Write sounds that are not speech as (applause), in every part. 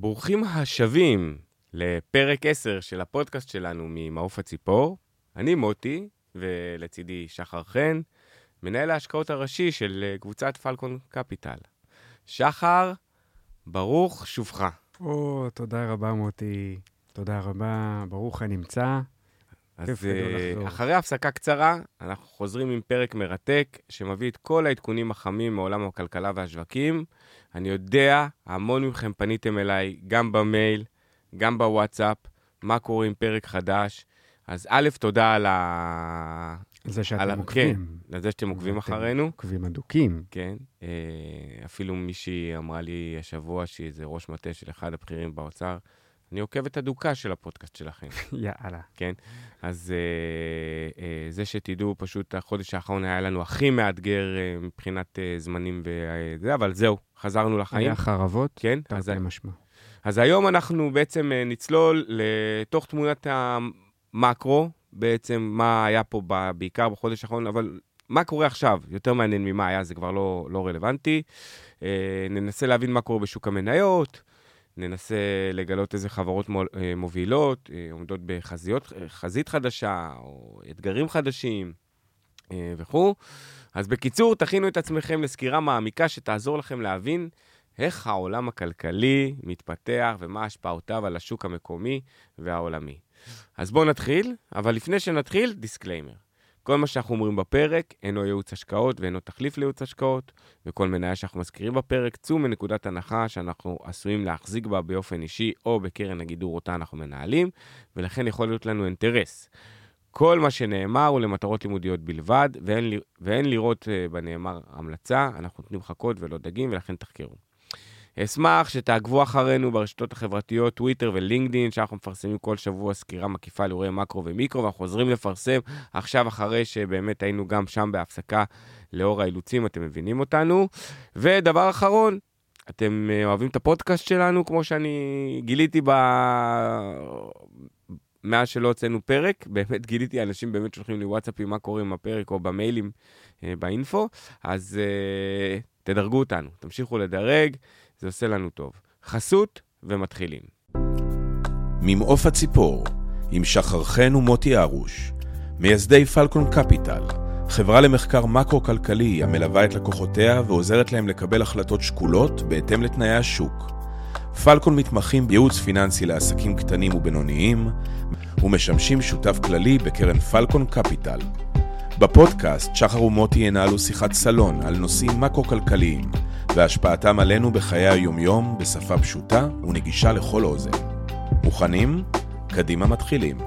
ברוכים השבים לפרק 10 של הפודקאסט שלנו ממעוף הציפור. אני מוטי, ולצידי שחר חן, מנהל ההשקעות הראשי של אה, קבוצת פלקון קפיטל. שחר, ברוך שובך. או, תודה רבה, מוטי. תודה רבה, ברוך הנמצא. אז אה. אחרי הפסקה קצרה, אנחנו חוזרים עם פרק מרתק, שמביא את כל העדכונים החמים מעולם הכלכלה והשווקים. אני יודע, המון מכם פניתם אליי, גם במייל, גם בוואטסאפ, מה קורה עם פרק חדש. אז א', תודה על ה... זה על שאתם ה- עוקבים. על זה שאתם עוקבים אחרינו. עוקבים אדוקים. כן. אה, אפילו מישהי אמרה לי השבוע שהיא איזה ראש מטה של אחד הבכירים באוצר. אני עוקבת אדוקה של הפודקאסט שלכם. (laughs) יאללה. אז אה, אה, זה שתדעו, פשוט החודש האחרון היה לנו הכי מאתגר אה, מבחינת אה, זמנים וזה, אבל זהו, חזרנו לחיים. היה חרבות, כן, תרתי משמע. אז היום אנחנו בעצם אה, נצלול לתוך תמונת המקרו, בעצם מה היה פה ב, בעיקר בחודש האחרון, אבל מה קורה עכשיו? יותר מעניין ממה היה, זה כבר לא, לא רלוונטי. אה, ננסה להבין מה קורה בשוק המניות, ננסה לגלות איזה חברות אה, מובילות, אה, עומדות בחזיות, חזית חדשה, או אתגרים חדשים אה, וכו'. אז בקיצור, תכינו את עצמכם לסקירה מעמיקה שתעזור לכם להבין איך העולם הכלכלי מתפתח ומה השפעותיו על השוק המקומי והעולמי. אז בואו נתחיל, אבל לפני שנתחיל, disclaimer. כל מה שאנחנו אומרים בפרק אינו ייעוץ השקעות ואינו תחליף לייעוץ השקעות, וכל מניה שאנחנו מזכירים בפרק, צאו מנקודת הנחה שאנחנו עשויים להחזיק בה באופן אישי או בקרן הגידור אותה אנחנו מנהלים, ולכן יכול להיות לנו אינטרס. כל מה שנאמר הוא למטרות לימודיות בלבד, ואין, ואין לראות אה, בנאמר המלצה, אנחנו נותנים חכות ולא דגים, ולכן תחקרו. אשמח שתעקבו אחרינו ברשתות החברתיות, טוויטר ולינקדאין, שאנחנו מפרסמים כל שבוע סקירה מקיפה על אירועי מקרו ומיקרו, ואנחנו חוזרים לפרסם עכשיו אחרי שבאמת היינו גם שם בהפסקה לאור האילוצים, אתם מבינים אותנו. ודבר אחרון, אתם אה, אוהבים את הפודקאסט שלנו, כמו שאני גיליתי ב... מאז שלא הוצאנו פרק, (laughs) באמת גיליתי אנשים באמת שולחים לי וואטסאפים מה קורה עם הפרק או במיילים אה, באינפו, אז אה, תדרגו אותנו, תמשיכו לדרג, זה עושה לנו טוב. חסות ומתחילים. ממעוף הציפור, עם שחר חן ומוטי ארוש, מייסדי פלקון קפיטל, חברה למחקר מקרו-כלכלי המלווה את לקוחותיה ועוזרת להם לקבל החלטות שקולות בהתאם לתנאי השוק. פלקון מתמחים בייעוץ פיננסי לעסקים קטנים ובינוניים, ומשמשים שותף כללי בקרן פלקון קפיטל. בפודקאסט שחר ומוטי ינהלו שיחת סלון על נושאים מקרו-כלכליים והשפעתם עלינו בחיי היומיום בשפה פשוטה ונגישה לכל אוזן. מוכנים? קדימה מתחילים.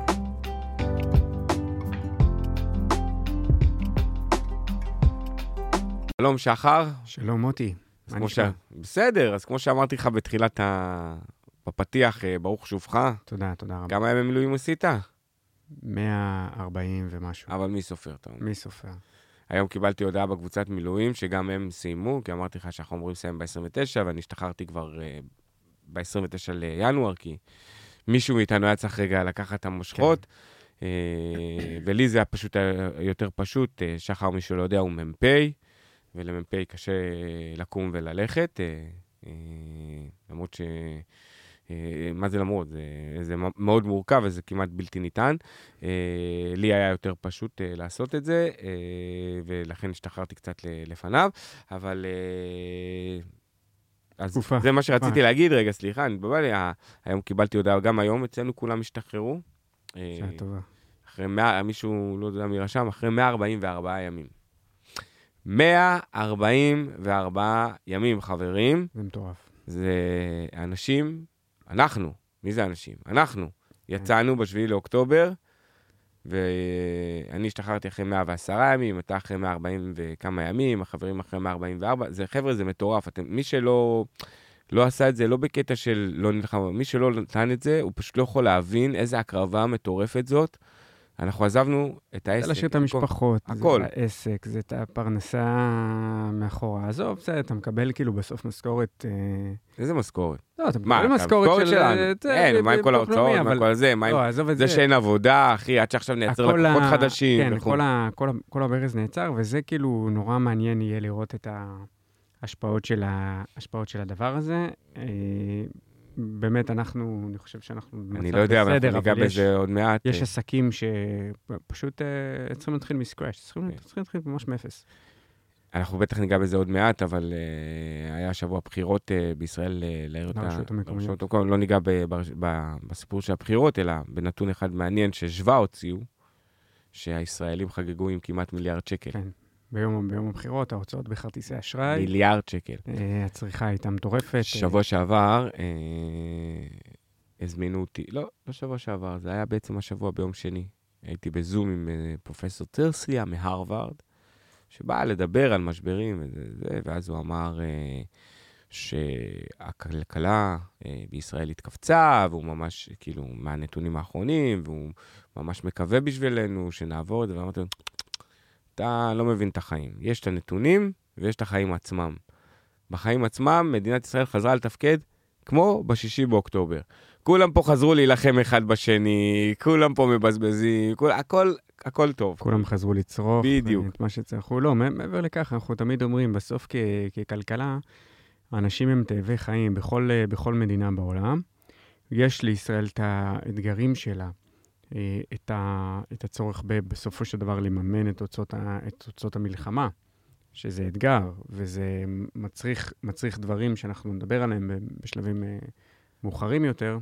שלום, שחר. שלום, מוטי. אז מה כמו נשמע? ש... בסדר, אז כמו שאמרתי לך בתחילת ה... בפתיח, אה, ברוך שובך. תודה, תודה רבה. כמה ימי מילואים עשית? 140 ומשהו. אבל מי סופר, אתה אומר. מי סופר? היום קיבלתי הודעה בקבוצת מילואים, שגם הם סיימו, כי אמרתי לך שאנחנו אמורים לסיים ב-29, ואני השתחררתי כבר uh, ב-29 לינואר, כי מישהו מאיתנו היה צריך רגע לקחת את המושכות. Uh, ולי זה היה פשוט יותר פשוט. Uh, שחר, מי שלא יודע, הוא מ"פ, ולמ"פ קשה לקום וללכת, uh, למרות ש... אה, מה זה למרות? זה, זה מאוד מורכב וזה כמעט בלתי ניתן. אה, לי היה יותר פשוט אה, לעשות את זה, ולכן השתחררתי קצת לפניו, אבל... אז תקופה, זה מה שרציתי תקופה. להגיד, רגע, סליחה, אני מתבלבל, לי, היום קיבלתי הודעה, גם היום אצלנו כולם השתחררו. שעה טובה. אחרי 100, מישהו, לא יודע מי רשם, אחרי 144 ימים. 144 ימים, חברים. זה מטורף. זה אנשים, אנחנו, מי זה אנשים? אנחנו. יצאנו ב-7 לאוקטובר, ואני השתחררתי אחרי 110 ימים, אתה אחרי 140 וכמה ימים, החברים אחרי 144. זה, חבר'ה, זה מטורף. אתם, מי שלא לא עשה את זה, לא בקטע של לא נלחם, מי שלא נתן את זה, הוא פשוט לא יכול להבין איזה הקרבה מטורפת זאת. אנחנו עזבנו את העסק. זה להשאיר את. המשפחות, הכל. זה העסק, זה את הפרנסה מאחורה. עזוב, בסדר, אתה מקבל כאילו בסוף משכורת... אה, איזה משכורת? לא, אתה מקבל משכורת של... אה, אין, מה עם כל ההוצאות, מה עם כל זה, מה עם לא, זה זה. שאין עבודה, אחי, עד שעכשיו נייצר לקוחות חדשים. כן. כל, הברז נעצר, וזה כאילו נורא מעניין יהיה לראות את ההשפעות של, ה, ההשפעות של הדבר הזה. באמת, אנחנו, אני חושב שאנחנו אני במצב לא יודע, אבל בסדר, אנחנו ניגע בזה עוד מעט. יש עסקים שפשוט אה, צריכים להתחיל מסקראץ', צריכים כן. צריכים להתחיל ממש מאפס. אנחנו בטח ניגע בזה עוד מעט, אבל uh, היה שבוע בחירות uh, בישראל uh, לעיר אותה... לרשויות המקומיות. לא ניגע ב, ב, ב, בסיפור של הבחירות, אלא בנתון אחד מעניין ששווה הוציאו, שהישראלים חגגו עם כמעט מיליארד שקל. כן. ביום ביום הבחירות, ההוצאות בכרטיסי אשראי, מיליארד שקל. אה, הצריכה הייתה מטורפת. שבוע שעבר אה, הזמינו אותי, לא, לא שבוע שעבר, זה היה בעצם השבוע ביום שני. הייתי בזום עם אה, פרופסור טרסליה מהרווארד, שבא לדבר על משברים וזה, זה, ואז הוא אמר אה, שהכלכלה אה, בישראל התכווצה, והוא ממש, כאילו, מהנתונים האחרונים, והוא ממש מקווה בשבילנו שנעבור את זה, ואמרתי לו, אתה לא מבין את החיים. יש את הנתונים ויש את החיים עצמם. בחיים עצמם, מדינת ישראל חזרה לתפקד כמו בשישי באוקטובר. כולם פה חזרו להילחם אחד בשני, כולם פה מבזבזים, כול, הכל, הכל טוב. כולם חזרו לצרוך. בדיוק. את מה שצרכו. לא, מעבר לכך, אנחנו תמיד אומרים, בסוף כ- ככלכלה, האנשים הם תאבי חיים בכל, אה, בכל מדינה בעולם. יש לישראל את האתגרים שלה, את, ה, את הצורך ב, בסופו של דבר לממן את הוצאות, ה, את הוצאות המלחמה, שזה אתגר, וזה מצריך, מצריך דברים שאנחנו נדבר עליהם בשלבים אה, מאוחרים יותר,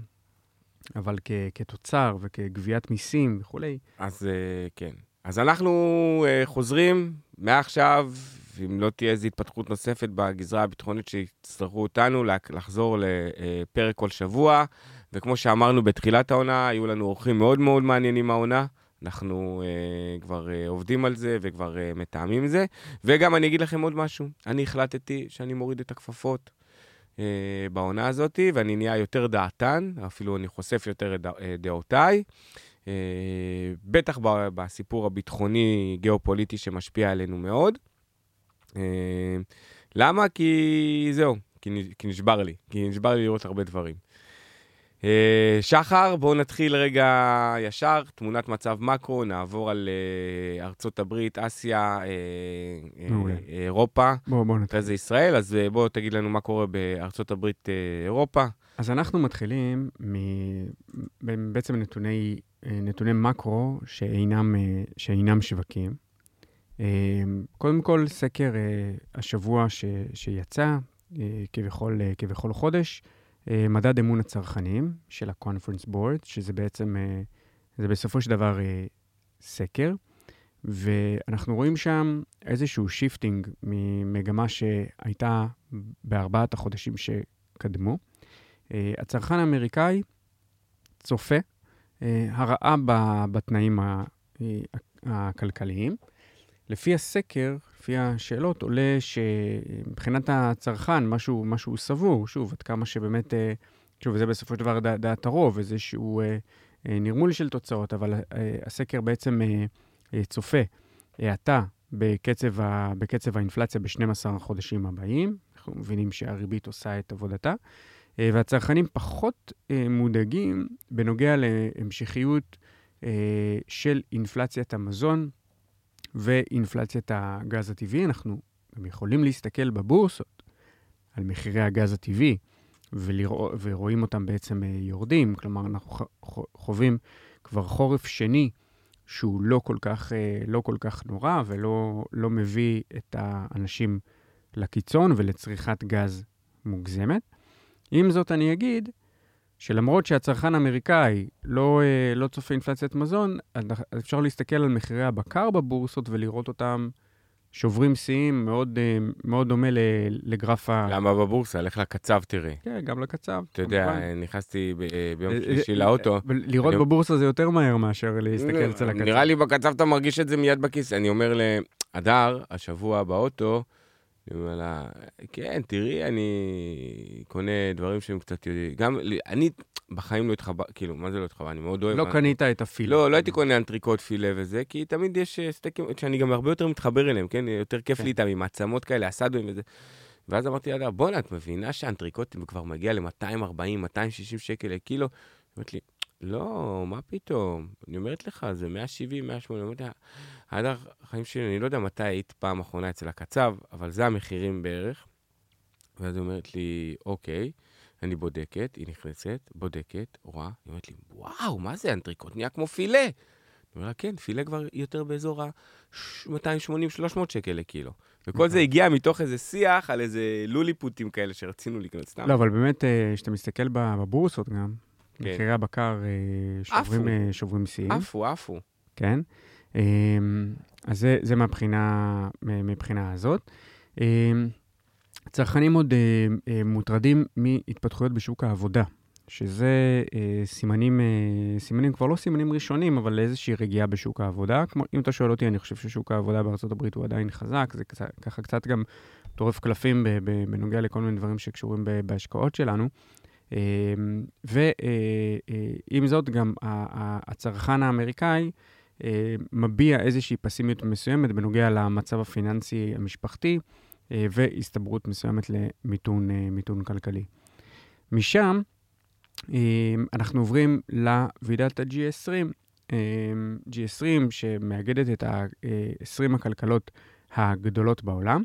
אבל כ, כתוצר וכגביית מיסים וכולי, אז אה, כן. אז אנחנו אה, חוזרים מעכשיו, אם לא תהיה איזו התפתחות נוספת בגזרה הביטחונית שיצטרכו אותנו, לח- לחזור לפרק כל שבוע. וכמו שאמרנו בתחילת העונה, היו לנו אורחים מאוד מאוד מעניינים העונה. אנחנו אה, כבר אה, עובדים על זה וכבר אה, מתאמים את זה. וגם אני אגיד לכם עוד משהו, אני החלטתי שאני מוריד את הכפפות אה, בעונה הזאת, ואני נהיה יותר דעתן, אפילו אני חושף יותר את אה, דעותיי. אה, בטח ב- בסיפור הביטחוני-גיאופוליטי שמשפיע עלינו מאוד. אה, למה? כי זהו, כי כי נשבר לי, כי נשבר לי לראות הרבה דברים. אה, שחר, בואו נתחיל רגע ישר, תמונת מצב מקרו, נעבור על אה, ארצות הברית, אסיה, אה, מעולה. אירופה, בואו בוא נתחיל. אחרי זה ישראל, אז בואו תגיד לנו מה קורה בארצות הברית, אירופה. אז אנחנו מתחילים מ... בעצם נתוני, נתוני מקרו שאינם, שאינם שווקים. קודם כל, סקר השבוע ש... שיצא, אה, כבכל חודש, מדד אמון הצרכנים של ה-conference board, שזה בעצם, אה, זה בסופו של דבר אה, סקר, ואנחנו רואים שם איזשהו shifting ממגמה שהייתה בארבעת החודשים שקדמו. הצרכן האמריקאי צופה הרעה בתנאים הכלכליים. לפי הסקר, לפי השאלות, עולה שמבחינת הצרכן, משהו, משהו סבור, שוב, עד כמה שבאמת, uh, שוב, זה בסופו של דבר דע- דעת הרוב, איזשהו uh, uh, נרמול של תוצאות, אבל הסקר בעצם צופה האטה בקצב, בקצב האינפלציה ב-12 החודשים הבאים. אנחנו מבינים שהריבית עושה את עבודתה. אה, והצרכנים פחות אה, מודאגים בנוגע להמשכיות אה, של אינפלציית המזון ואינפלציית הגז הטבעי. אנחנו גם יכולים להסתכל בבורסות על מחירי הגז הטבעי ולראות, ורואים אותם בעצם אה, יורדים. כלומר, אנחנו חווים כבר חורף שני שהוא לא כל כך, אה, לא כל כך נורא ולא לא מביא את האנשים לקיצון ולצריכת גז מוגזמת. עם זאת, אני אגיד שלמרות שהצרכן האמריקאי לא, אה, לא צופה אינפלציית מזון, אפשר להסתכל על מחירי הבקר בבורסות ולראות אותם שוברים שיאים מאוד, אה, מאוד דומה לגרף ה... למה בבורסה? לך לקצב תראה. כן, גם לקצב. אתה יודע, כמובן. נכנסתי ב- אה, ביום שלישי לאוטו. לראות אני- בבורסה זה יותר מהר מאשר להסתכל אצל הקצב. נראה לי בקצב אתה מרגיש את זה מיד בכיס. אני אומר להדר, השבוע באוטו, אני אומר לה, כן, תראי, אני קונה דברים שהם קצת יודעים. גם, אני בחיים לא התחבר, כאילו, מה זה לא התחבר? אני מאוד אוהב. לא קנית את הפיל. לא, לא הייתי קונה אנטריקוט פילה וזה, כי תמיד יש אה, סטייקים שאני גם הרבה יותר מתחבר אליהם, כן? יותר כיף כן. לי איתם, עם מעצמות כאלה, הסאדואים וזה. ואז אמרתי לה, בואנה, את מבינה שהאנטריקוטים כבר מגיע ל-240, 260 שקל לקילו? אומרת לי, לא, מה פתאום? אני אומרת לך, זה 170, 180, אני אומרת לה, עד החיים שלי, אני לא יודע מתי היית פעם אחרונה אצל הקצב, אבל זה המחירים בערך. ואז היא אומרת לי, אוקיי. אני בודקת, היא נכנסת, בודקת, רואה, היא אומרת לי, וואו, מה זה, אנטריקוט נהיה כמו פילה. אני אומר לה, כן, פילה כבר יותר באזור ה-280-300 שקל לקילו. וכל זה הגיע מתוך איזה שיח על איזה לוליפוטים כאלה שרצינו לקנות סתם. לא, אבל באמת, אה, כשאתה מסתכל בבורסות גם, כן. מחירי הבקר אה, שוברים. אה, שוברים שיאים. עפו, עפו. כן? אמ, אז זה, זה מהבחינה, מבחינה הזאת. צרכנים עוד אה, אה, מוטרדים מהתפתחויות בשוק העבודה, שזה אה, סימנים, אה, סימנים, כבר לא סימנים ראשונים, אבל איזושהי רגיעה בשוק העבודה. כמו, אם אתה שואל אותי, אני חושב ששוק העבודה בארה"ב הוא עדיין חזק, זה קצת, ככה קצת גם טורף קלפים בנוגע לכל מיני דברים שקשורים בהשקעות שלנו. ועם זאת, גם ה- ה- הצרכן האמריקאי אה, מביע איזושהי פסימיות מסוימת בנוגע למצב הפיננסי המשפחתי אה, והסתברות מסוימת למיתון אה, מיתון כלכלי. משם אה, אנחנו עוברים לוועידת ה-G20, אה, G20 שמאגדת את ה-20 הכלכלות הגדולות בעולם,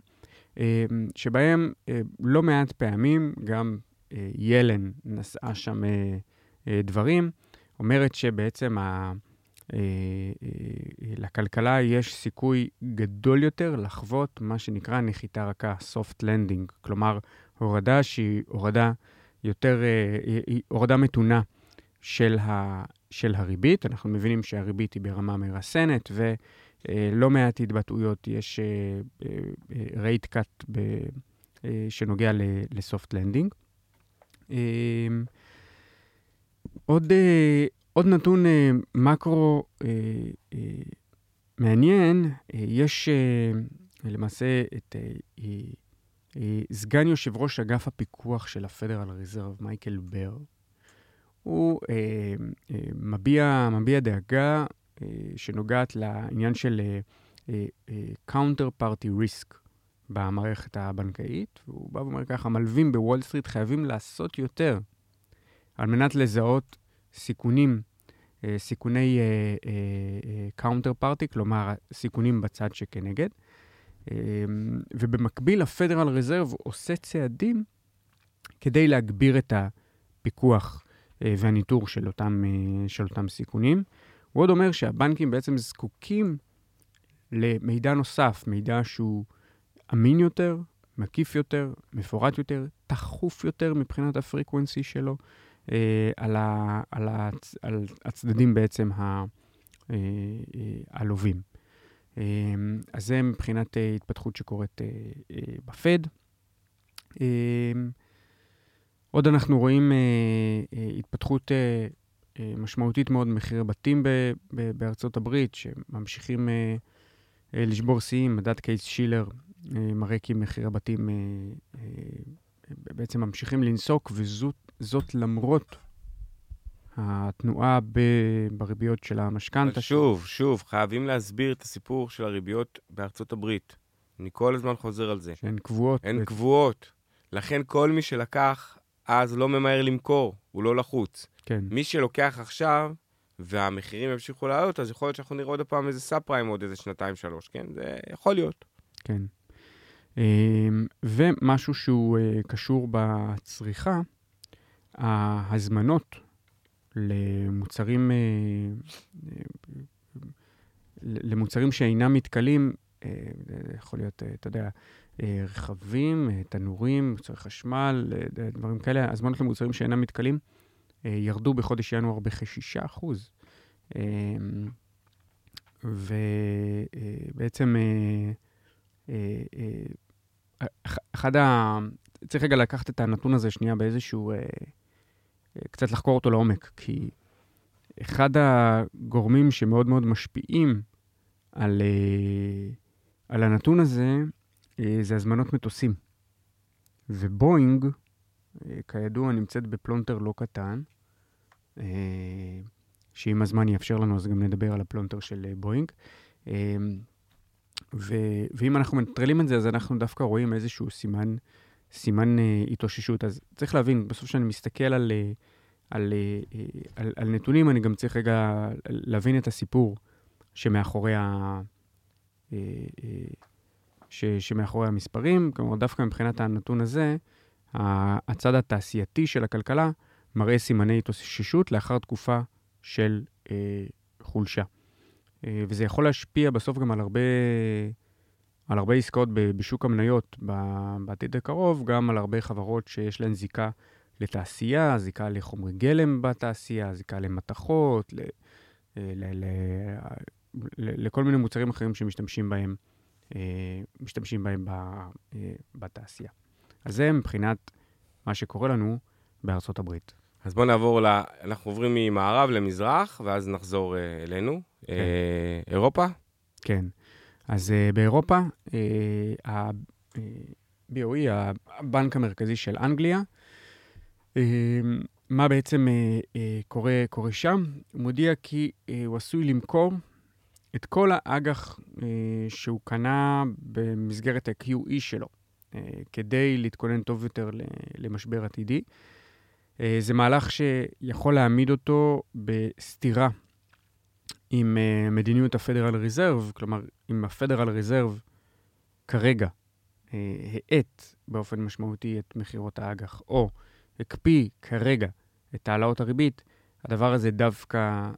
אה, שבהם אה, לא מעט פעמים גם אה, ילן נשאה שם אה, אה, דברים, אומרת שבעצם ה... אה, לכלכלה יש סיכוי גדול יותר לחוות מה שנקרא נחיתה רכה, soft landing, כלומר, הורדה שהיא הורדה יותר, היא- הורדה מתונה של, ה, של הריבית. אנחנו מבינים שהריבית היא ברמה מרסנת, ולא מעט התבטאויות יש rate cut שנוגע ל- ל soft landing. אה, עוד, אה, עוד נתון אה, מקרו אה, מעניין, יש למעשה את סגן יושב ראש אגף הפיקוח של הפדרל ריזרב, מייקל בר. הוא מביע, מביע דאגה שנוגעת לעניין של אה, counterparty risk במערכת הבנקאית, והוא בא ואומר ככה, מלווים בוול סטריט חייבים לעשות יותר על מנת לזהות סיכונים, אה, סיכוני counterparty, כלומר, סיכונים בצד שכנגד. אה, ובמקביל, הפדרל רזרב עושה צעדים כדי להגביר את הפיקוח אה, והניטור של אותם, אה, של אותם סיכונים. הוא עוד אומר שהבנקים בעצם זקוקים למידע נוסף, מידע שהוא אמין יותר, מקיף יותר, מפורט יותר, תכוף יותר מבחינת הפריקוונסי שלו, אה, על, ה, על, הצ, על הצדדים בעצם ה, אה, אה. אה, אז זה מבחינת אה, התפתחות שקורית אה, אה, בפד. אה, עוד אנחנו רואים אה, אה, התפתחות אה, אה, משמעותית מאוד במחירי בתים ב, ב, בארצות הברית, שממשיכים אה, אה, לשבור שיאים. מדד קייס שילר מראה כי מחירי בתים אה, אה, בעצם ממשיכים לנסוק, וזאת למרות התנועה ב, בריביות של המשכנתה. שוב, שוב, חייבים להסביר את הסיפור של הריביות בארצות הברית. אני כל הזמן חוזר על זה. שהן קבועות. הן ו- קבועות. לכן כל מי שלקח אז לא ממהר למכור, הוא לא לחוץ. כן, מי שלוקח עכשיו, והמחירים ימשיכו לעלות, אז יכול להיות שאנחנו נראה עוד פעם איזה סאב פריים עוד איזה שנתיים-שלוש, כן? זה יכול להיות. כן. אמ, ומשהו שהוא אה, קשור בצריכה, ההזמנות למוצרים, אה, אה, למוצרים שאינם מתכלים, יכול להיות, אתה יודע, רכבים, תנורים, מוצרי חשמל, דברים כאלה, הזמנות למוצרים שאינם מתכלים ירדו בחודש ינואר בכ-6 אחוז. אמ, ובעצם אחד ה... צריך רגע לקחת את הנתון הזה שנייה באיזשהו... אה, אה, קצת לחקור אותו לעומק, כי אחד הגורמים שמאוד מאוד משפיעים על, אה, על הנתון הזה, אה, זה הזמנות מטוסים. ובואינג, אה, כידוע, נמצאת בפלונטר לא קטן, אה, שעם הזמן יאפשר לנו, אז גם נדבר על הפלונטר של אה, בואינג. ו- ואם אנחנו מנטרלים את זה, אז אנחנו דווקא רואים איזשהו סימן, סימן אה, התאוששות. אז צריך להבין, בסוף כשאני מסתכל על, אה, על, אה, אה, על, על נתונים, אני גם צריך רגע להבין את הסיפור שמאחורי, ה, אה, אה, ש, שמאחורי המספרים. כלומר, דווקא מבחינת הנתון הזה, הצד התעשייתי של הכלכלה מראה סימני התאוששות לאחר תקופה של אה, חולשה. אה, וזה יכול להשפיע בסוף גם על הרבה, על הרבה עסקאות בשוק המניות בעתיד הקרוב, גם על הרבה חברות שיש להן זיקה לתעשייה, זיקה לחומרי גלם בתעשייה, זיקה למתכות, ל, אה, ל, ל, ל, לכל מיני מוצרים אחרים שמשתמשים בהם, אה, משתמשים בהם בתעשייה. אז זה מבחינת מה שקורה לנו בארצות הברית. אז בואו נעבור ל... אנחנו עוברים ממערב למזרח, ואז נחזור uh, אלינו. כן. Uh, אירופה? כן. אז uh, באירופה, uh, ה-BOE, הבנק המרכזי של אנגליה, uh, מה בעצם uh, uh, קורה, קורה שם? הוא מודיע כי uh, הוא עשוי למכור את כל האג"ח uh, שהוא קנה במסגרת ה-QE שלו, uh, כדי להתכונן טוב יותר למשבר עתידי. אה, זה מהלך שיכול להעמיד אותו בסתירה עם אה, מדיניות הפדרל ריזרב, כלומר, אם הפדרל ריזרב כרגע אה, האט באופן משמעותי את מכירות האג"ח, או הקפיא כרגע את העלאות הריבית, הדבר הזה דווקא...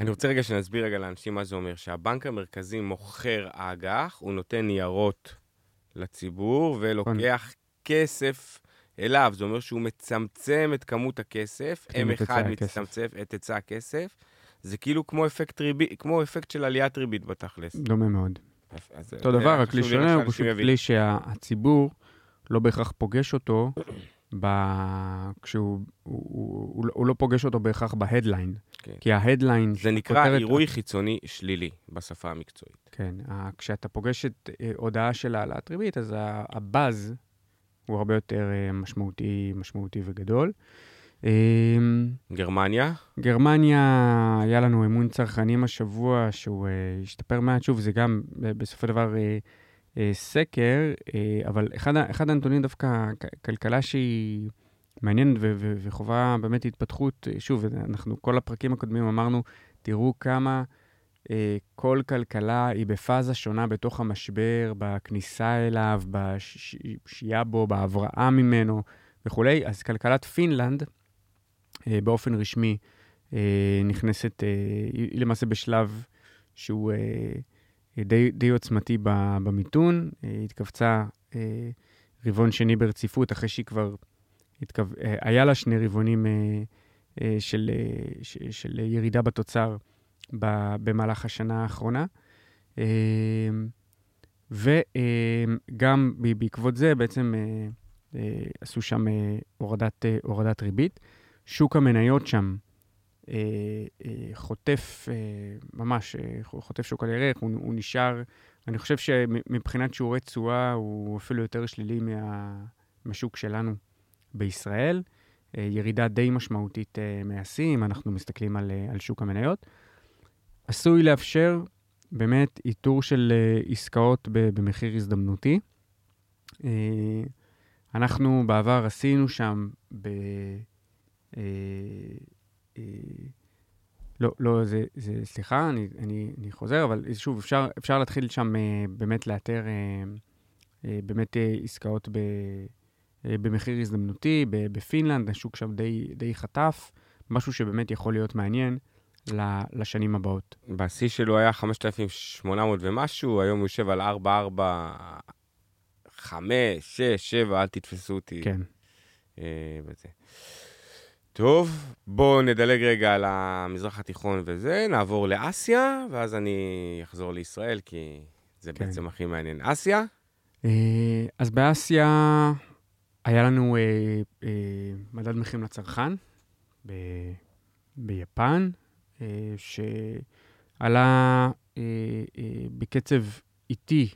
אני רוצה רגע שנסביר רגע לאנשים מה זה אומר, שהבנק המרכזי מוכר אג"ח, הוא נותן ניירות לציבור ולוקח כסף אליו, זה אומר שהוא מצמצם את כמות הכסף, M1 מצמצם את היצע הכסף. זה כאילו כמו אפקט, ריבי, כמו אפקט של עליית ריבית בתכלס. דומה מאוד. אותו דבר, הכלי שונה הוא פשוט כלי שהציבור לא בהכרח פוגש אותו ב... כשהוא הוא, הוא, הוא, הוא לא פוגש אותו בהכרח בהדליין. כן. כי ההדליין... זה נקרא עירוי את... חיצוני שלילי בשפה המקצועית. כן, כשאתה פוגש את אה, הודעה של העלאת ריבית, אז הבאז הוא הרבה יותר אה, משמעותי, משמעותי וגדול. אה, גרמניה? גרמניה, היה לנו אמון צרכנים השבוע שהוא uh, השתפר מעט. שוב, זה גם בסופו של דבר uh, uh, סקר, uh, אבל אחד, אחד הנתונים דווקא, כלכלה שהיא מעניינת ו- ו- וחובה באמת התפתחות, שוב, אנחנו כל הפרקים הקודמים אמרנו, תראו כמה... אה, כל כלכלה היא בפאזה שונה בתוך המשבר, בכניסה אליו, בשהייה בו, בהבראה ממנו וכולי. אז כלכלת פינלנד, אה, באופן רשמי, אה, נכנסת, היא למעשה בשלב שהוא די, די עוצמתי במיתון. היא התכווצה רבעון שני ברציפות, אחרי שהיא כבר, התכו... היה לה שני רבעונים של, של ירידה בתוצר. במהלך השנה האחרונה. אמ, וגם בעקבות זה בעצם אה, אה, עשו שם אה, הורדת, הורדת ריבית. שוק המניות שם חוטף, ממש חוטף שוק על ירח, הוא, הוא נשאר, אני חושב שמבחינת שיעורי תשואה הוא אפילו יותר שלילי מה, מהשוק שלנו בישראל. ירידה די משמעותית מהשיא, אם אנחנו מסתכלים על, על שוק המניות. עשוי לאפשר באמת איתור של uh, עסקאות במחיר הזדמנותי. Uh, אנחנו בעבר עשינו שם ב... Uh, לא, לא, זה, זה סליחה, אני, אני, אני חוזר, אבל שוב, אפשר, אפשר להתחיל שם באמת לאתר באמת עסקאות ב, במחיר הזדמנותי, בפינלנד, השוק שם די, די חטף, משהו שבאמת יכול להיות מעניין. לשנים הבאות. בשיא שלו היה 5,800 ומשהו, היום הוא יושב על 4, 4, 5, 6, 7, אל תתפסו אותי. כן. אה, בזה. טוב, בואו נדלג רגע על המזרח התיכון וזה, נעבור לאסיה, ואז אני אחזור לישראל, כי זה כן. בעצם הכי מעניין. אסיה? אה, אז באסיה היה לנו אה, אה, מדד מחירים לצרכן ב, ביפן, שעלה אה, אה, בקצב איטי,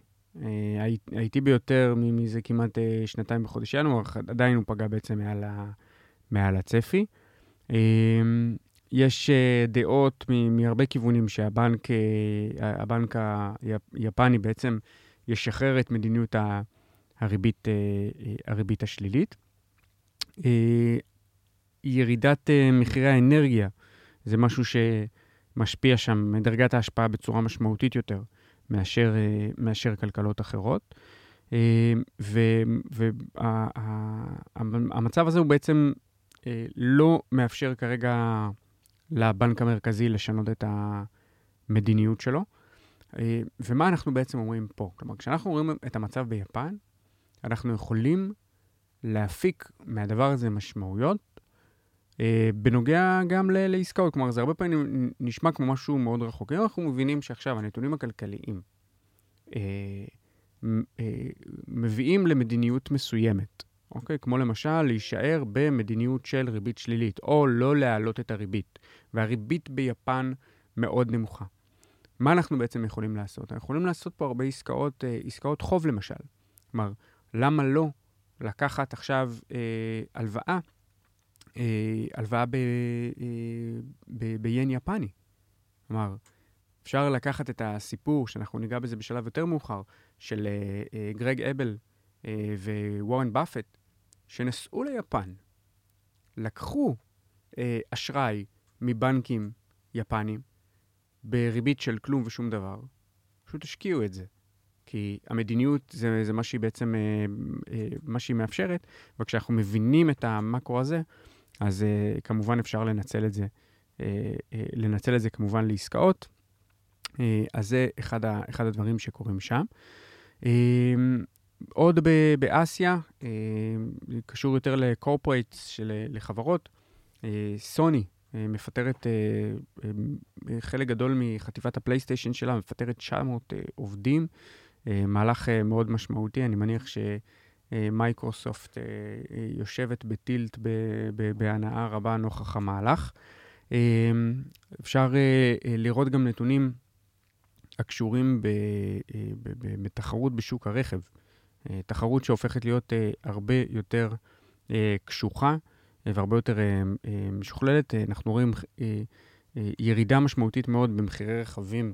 האיטי ביותר מזה כמעט שנתיים בחודש ינואר, עדיין הוא פגע בעצם מעל, ה, מעל הצפי. יש דעות מהרבה כיוונים שהבנק הבנק היפני בעצם ישחרר את מדיניות הריבית, הריבית השלילית. ירידת מחירי האנרגיה זה משהו שמשפיע שם מדרגת ההשפעה בצורה משמעותית יותר מאשר, אה, מאשר כלכלות אחרות. והמצב הזה הוא בעצם אה, לא מאפשר כרגע לבנק המרכזי לשנות את המדיניות שלו. אה, ומה אנחנו בעצם אומרים פה? כלומר, כשאנחנו רואים את המצב ביפן, אנחנו יכולים להפיק מהדבר הזה משמעויות אה, בנוגע גם ל- לעסקאות. כלומר, זה הרבה פעמים נשמע כמו משהו מאוד רחוק. אם אנחנו מבינים שעכשיו הנתונים הכלכליים אה, אה, מביאים למדיניות מסוימת, אוקיי? כמו למשל, להישאר במדיניות של ריבית שלילית, או לא להעלות את הריבית, והריבית ביפן מאוד נמוכה. מה אנחנו בעצם יכולים לעשות? אנחנו יכולים לעשות פה הרבה עסקאות, אה, עסקאות חוב למשל. כלומר, למה לא לקחת עכשיו אה, הלוואה, אה, הלוואה ב, אה, ביין יפני? כלומר, אפשר לקחת את הסיפור, שאנחנו ניגע בזה בשלב יותר מאוחר, של אה, אה, גרג אבל אה, ווורן באפט, שנסעו ליפן, לקחו אה, אשראי מבנקים יפנים בריבית של כלום ושום דבר, פשוט השקיעו את זה. כי המדיניות זה, זה מה שהיא בעצם, אה, אה, מה שהיא מאפשרת, וכשאנחנו מבינים את המקרו הזה, אז אה, כמובן אפשר לנצל את זה, אה, אה, לנצל את זה כמובן לעסקאות. אה, אז זה אחד, ה, אחד הדברים שקורים שם. אה, עוד ב- באסיה, אה, קשור יותר לקורפרייטס, של, לחברות, אה, סוני אה, מפטרת אה, אה, חלק גדול מחטיבת הפלייסטיישן שלה, מפטרת 900 אה, עובדים, אה, מהלך אה, מאוד משמעותי, אני מניח שמייקרוסופט אה, אה, יושבת בטילט ב- ב- בהנאה רבה נוכח המהלך. אה, אפשר אה, אה, לראות גם נתונים הקשורים אה, בתחרות בשוק הרכב. אה, תחרות שהופכת להיות אה, הרבה יותר אה, קשוחה אה, והרבה יותר אה, אה, משוכללת. אה, אנחנו רואים אה, אה, ירידה משמעותית מאוד במחירי רכבים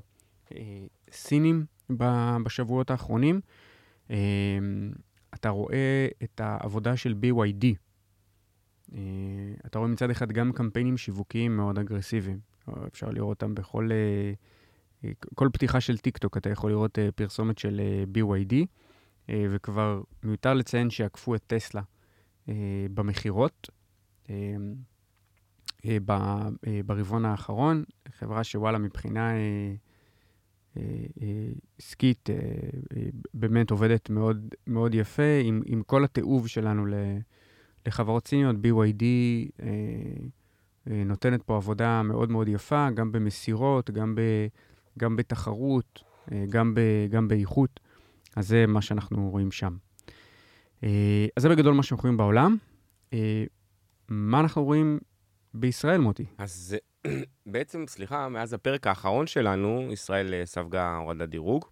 אה, סינים בשבועות האחרונים. אתה רואה את העבודה של BYD. אה, אתה רואה מצד אחד גם קמפיינים שיווקיים מאוד אגרסיביים. אה, אפשר לראות אותם בכל... אה, כל פתיחה של טיק טוק אתה יכול לראות פרסומת של BYD. וכבר מיותר לציין שעקפו את טסלה במכירות. ברבעון האחרון, חברה שוואלה מבחינה עסקית אה, אה, באמת עובדת מאוד, מאוד יפה, עם, עם כל התיעוב שלנו לחברות סיניות, BYD אה, אה, נותנת פה עבודה מאוד מאוד יפה, גם במסירות, גם, ב, גם בתחרות, אה, גם, ב, גם באיכות. אז זה מה שאנחנו רואים שם. אה, אז זה בגדול מה שאנחנו רואים בעולם. אה, מה אנחנו רואים בישראל, מוטי? אז בעצם, סליחה, מאז הפרק האחרון שלנו, ישראל אה, ספגה הורדת דירוג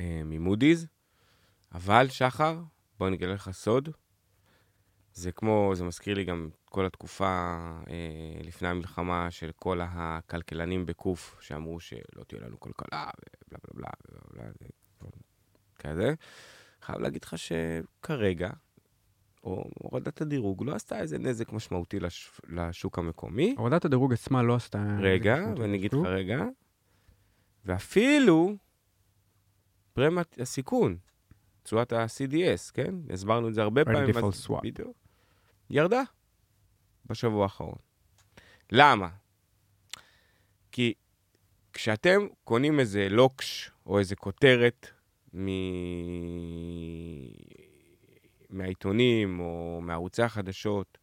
אה, ממודי'ס, אבל שחר, בוא נגלה לך סוד, זה כמו, זה מזכיר לי גם כל התקופה אה, לפני המלחמה של כל הכלכלנים בקוף, שאמרו שלא תהיה לנו כלכלה, ובלה בלה בלה, בלה בלה, בלה, כזה. חייב להגיד לך שכרגע, או הורדת הדירוג לא עשתה איזה נזק משמעותי לש... לשוק המקומי. הורדת הדירוג עצמה לא עשתה... רגע, ואני אגיד לך. רגע, ואפילו פרמיית הסיכון, תשואת ה-CDS, כן? הסברנו את זה הרבה פעמים. בדיוק. ירדה בשבוע האחרון. למה? כי כשאתם קונים איזה לוקש או איזה כותרת מ... מהעיתונים או מערוצי החדשות,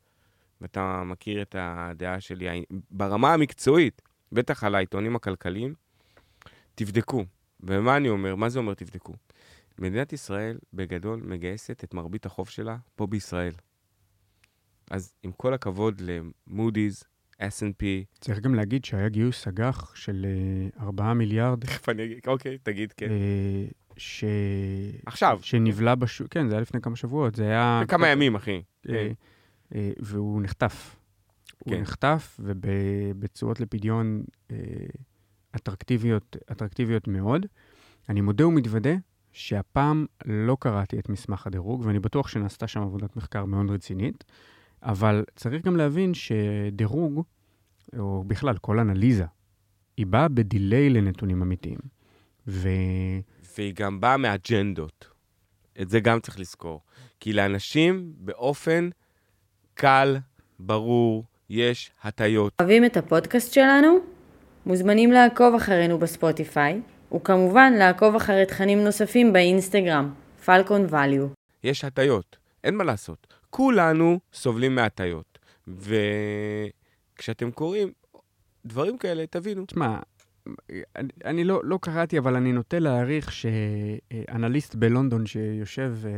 ואתה מכיר את הדעה שלי, ברמה המקצועית, בטח על העיתונים הכלכליים, תבדקו. ומה אני אומר? מה זה אומר תבדקו? מדינת ישראל בגדול מגייסת את מרבית החוב שלה פה בישראל. אז עם כל הכבוד למודי'ס, S&P, צריך גם להגיד שהיה גיוס אג"ח של אה, 4 מיליארד, תכף אני אגיד, אוקיי, תגיד, כן. ש... עכשיו, שנבלע בשוק, כן, זה היה לפני כמה שבועות, זה היה... כמה ימים, אחי. אה, אה, והוא נחטף. הוא כן. נחטף, ובתשואות לפדיון אה, אטרקטיביות, אטרקטיביות מאוד. אני מודה ומתוודה שהפעם לא קראתי את מסמך הדירוג, ואני בטוח שנעשתה שם עבודת מחקר מאוד רצינית, אבל צריך גם להבין שדירוג, או בכלל כל אנליזה, היא באה בדיליי לנתונים אמיתיים. ו... והיא גם באה מאג'נדות. את זה גם צריך לזכור. כי לאנשים באופן קל, ברור, יש הטיות. אוהבים את הפודקאסט שלנו? מוזמנים לעקוב אחרינו בספוטיפיי, וכמובן לעקוב אחרי תכנים נוספים באינסטגרם, פלקון ואליו. יש הטיות, אין מה לעשות. כולנו סובלים מהטיות. וכשאתם קוראים דברים כאלה, תבינו. תשמע, אני, אני לא, לא קראתי, אבל אני נוטה להעריך שאנליסט בלונדון שיושב... אה,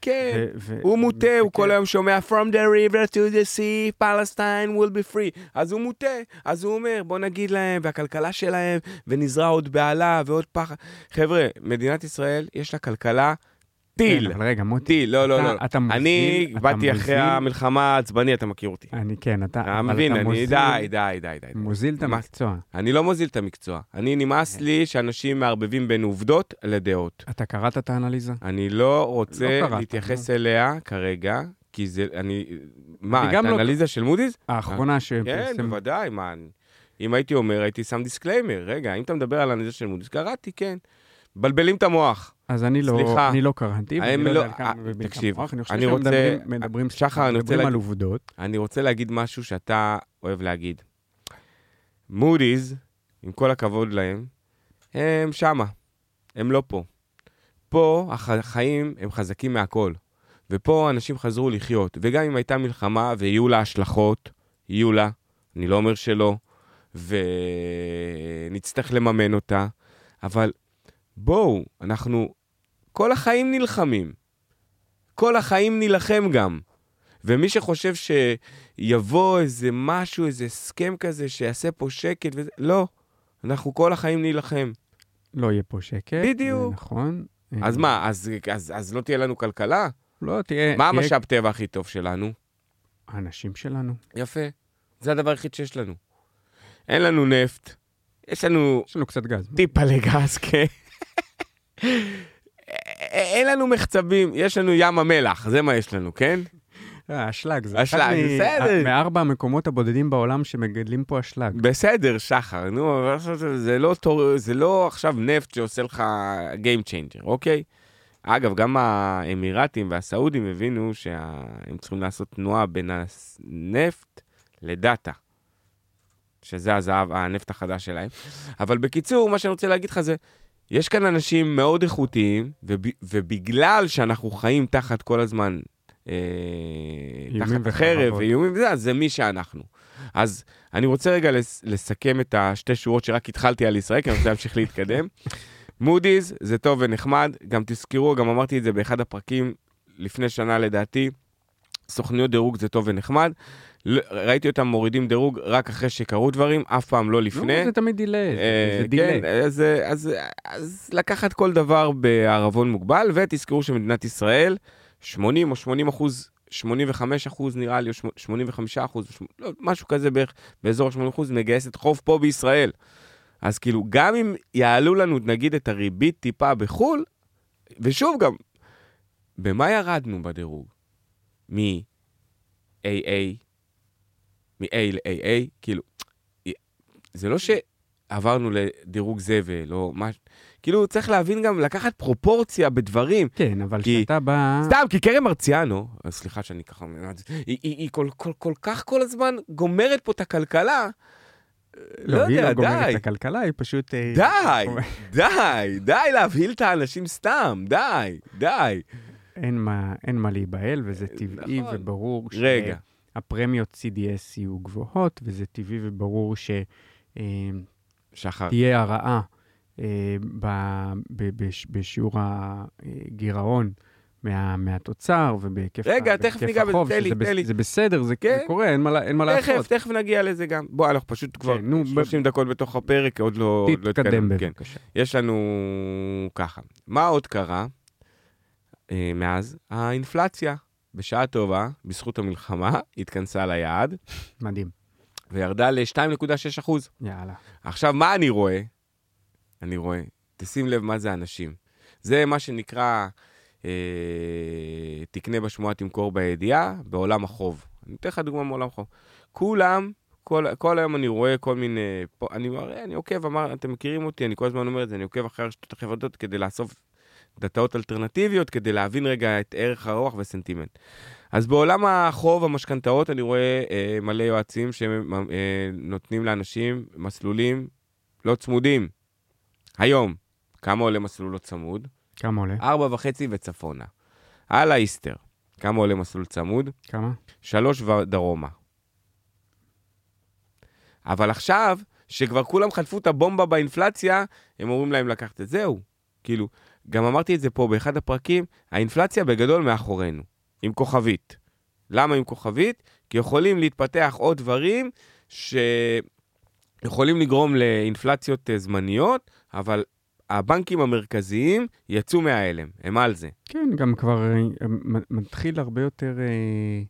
כן, ו- ו- הוא מוטה, הוא ומסתכל- כל היום שומע From the river to the sea, Palestine will be free. אז הוא מוטה, אז הוא אומר, בוא נגיד להם, והכלכלה שלהם, ונזרע עוד בהלה ועוד פחד. חבר'ה, מדינת ישראל, יש לה כלכלה טיל. כן, אבל רגע, מוטי, טיל, לא, לא, לא. אתה מוזיל, אני באתי אחרי המלחמה העצבני, אתה מכיר אותי. אני, כן, אתה... אתה מבין, אני, די, די, די, די. מוזיל את המקצוע. אני לא מוזיל את המקצוע. אני, נמאס לי שאנשים מערבבים בין עובדות לדעות. אתה קראת את האנליזה? אני לא רוצה לא להתייחס אליה כרגע, כי זה, אני... מה, את לא- האנליזה של מודי'ס? האחרונה כן, שפרסם... בוודאי, מה... אני- אם הייתי אומר, הייתי שם disclaimer. רגע, אם אתה מדבר על האנליזה של מודי'ס, קראתי, כן. מבלבלים את המוח. אז אני לא, סליחה. אני לא קראתי, ואני לא לא- יודע על כמה אה, מבלבלים את תקשיב, המוח. אני חושב אני שהם רוצה- מדברים- מדברים, שחר, אני רוצה מדברים על עובדות. אני רוצה להגיד משהו שאתה אוהב להגיד. מודי'ס, עם כל הכבוד להם, הם שמה. הם לא פה. פה הח- החיים הם חזקים מהכל. ופה אנשים חזרו לחיות. וגם אם הייתה מלחמה ויהיו לה השלכות, יהיו לה, אני לא אומר שלא, ונצטרך לממן אותה, אבל בואו, אנחנו כל החיים נלחמים. כל החיים נילחם גם. ומי שחושב שיבוא איזה משהו, איזה הסכם כזה, שיעשה פה שקט וזה, לא. אנחנו כל החיים נילחם. לא יהיה פה שקט. בדיוק. נכון. אז אה, מה, אז, אז, אז לא תהיה לנו כלכלה? לא, תהיה... מה תהיה- המשאב טבע הכי טוב שלנו? האנשים שלנו. יפה. זה הדבר היחיד שיש לנו. אין לנו נפט, יש לנו יש לנו קצת גז. טיפה לגז, כן. אין לנו מחצבים, יש לנו ים המלח, זה מה יש לנו, כן? אה, אשלג. זה אחד. מארבע המקומות הבודדים בעולם שמגדלים פה אשלג. בסדר, שחר, נו, זה לא, תור... זה לא עכשיו נפט שעושה לך Game Changer, אוקיי? אגב, גם האמירתים והסעודים הבינו שהם צריכים לעשות תנועה בין הנפט לדאטה, שזה הזהב, הנפט החדש שלהם. אבל בקיצור, מה שאני רוצה להגיד לך זה, יש כאן אנשים מאוד איכותיים, וב... ובגלל שאנחנו חיים תחת כל הזמן, אה, תחת וחרבות. ואיומים וזה, אז זה מי שאנחנו. אז אני רוצה רגע לס- לסכם את השתי שורות שרק התחלתי על ישראל, כי אני רוצה להמשיך להתקדם. (laughs) מודי'ס זה טוב ונחמד, גם תזכרו, גם אמרתי את זה באחד הפרקים לפני שנה לדעתי, סוכניות דירוג זה טוב ונחמד. ל- ראיתי אותם מורידים דירוג רק אחרי שקרו דברים, אף פעם לא לפני. נו, זה תמיד דיליי. אה, זה דיליי. כן, אז, אז, אז לקחת כל דבר בערבון מוגבל, ותזכרו שמדינת ישראל, 80 או 80 אחוז, 85 אחוז נראה לי, או 85 אחוז, לא, משהו כזה בערך, באזור 80 אחוז, מגייסת חוב פה בישראל. אז כאילו, גם אם יעלו לנו, נגיד, את הריבית טיפה בחו"ל, ושוב גם, במה ירדנו בדירוג? מ-AA, מ-A ל-AA, כאילו, זה לא שעברנו לדירוג זבל, או מה... כאילו, צריך להבין גם, לקחת פרופורציה בדברים. כן, אבל כשאתה בא... סתם, כי קרן מרציאנו, אז סליחה שאני ככה אומר את זה, היא, היא, היא כל, כל, כל כך כל הזמן גומרת פה את הכלכלה. לא היא יודע, לא גומרת את הכלכלה, היא פשוט... אה, די, (laughs) די, די להבהיל את האנשים סתם, די, די. אין מה, אין מה להיבהל, וזה טבעי נכון. וברור רגע, שהפרמיות CDS יהיו גבוהות, וזה טבעי וברור שתהיה שחר, הרעה אה, ב- ב- בש- בשיעור הגירעון מה- מהתוצר ובהיקף רגע, ה- תכף ניגע בזה, החוב, תן לי, תן לי. זה בסדר, זה כן. זה קורה, אין מה אין מה תכף, לעשות. תכף נגיע לזה גם. בוא, אנחנו פשוט כבר כן, נו, ב- 30 דקות בתוך הפרק, עוד לא לא תתקדם. כן. בבקשה. יש לנו ככה, מה עוד קרה אה, מאז? האינפלציה, בשעה טובה, בזכות המלחמה, התכנסה ליעד מדהים. וירדה ל-2.6 אחוז. יאללה. עכשיו, מה אני רואה? אני רואה, תשים לב מה זה אנשים. זה מה שנקרא, אה, תקנה בשמועה, תמכור בידיעה, בעולם החוב. אני אתן לך דוגמה מעולם החוב. כולם, כל, כל היום אני רואה כל מיני, פה, אני, מראה, אני עוקב, אמר, אתם מכירים אותי, אני כל הזמן אומר את זה, אני עוקב אחרי הרשתות החברתיות כדי לאסוף דתאות אלטרנטיביות כדי להבין רגע את ערך הרוח וסנטימנט. אז בעולם החוב, המשכנתאות, אני רואה אה, מלא יועצים שנותנים אה, לאנשים מסלולים לא צמודים. היום, כמה עולה מסלול לא צמוד? כמה עולה? ארבע וחצי וצפונה. על האיסטר, כמה עולה מסלול צמוד? כמה? שלוש ודרומה. אבל עכשיו, שכבר כולם חטפו את הבומבה באינפלציה, הם אומרים להם לקחת את זהו. כאילו, גם אמרתי את זה פה באחד הפרקים, האינפלציה בגדול מאחורינו, עם כוכבית. למה עם כוכבית? כי יכולים להתפתח עוד דברים שיכולים לגרום לאינפלציות אה, זמניות, אבל הבנקים המרכזיים יצאו מההלם, הם על זה. כן, גם כבר אה, מתחיל הרבה יותר אה,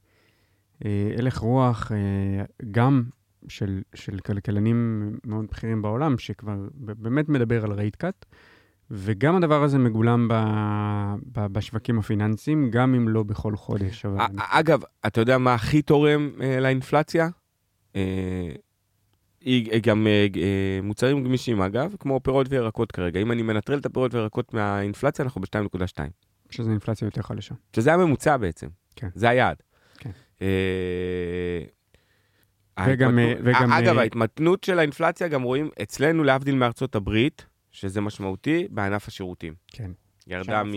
אה, הלך רוח, אה, גם של, של כלכלנים מאוד בכירים בעולם, שכבר באמת מדבר על רייט קאט, וגם הדבר הזה מגולם ב, ב, בשווקים הפיננסיים, גם אם לא בכל חודש. אבל... אגב, אתה יודע מה הכי תורם אה, לאינפלציה? אה, היא גם אה, אה, מוצרים גמישים, אגב, כמו פירות וירקות כרגע. אם אני מנטרל את הפירות וירקות מהאינפלציה, אנחנו ב-2.2. שזה אינפלציה יותר חלשה. שזה הממוצע בעצם. כן. זה היעד. כן. אה, וגם, ההתמתנות- וגם, אגב, אה, ההתמתנות של האינפלציה גם רואים אצלנו, להבדיל מארצות הברית, שזה משמעותי, בענף השירותים. כן. ירדה מ...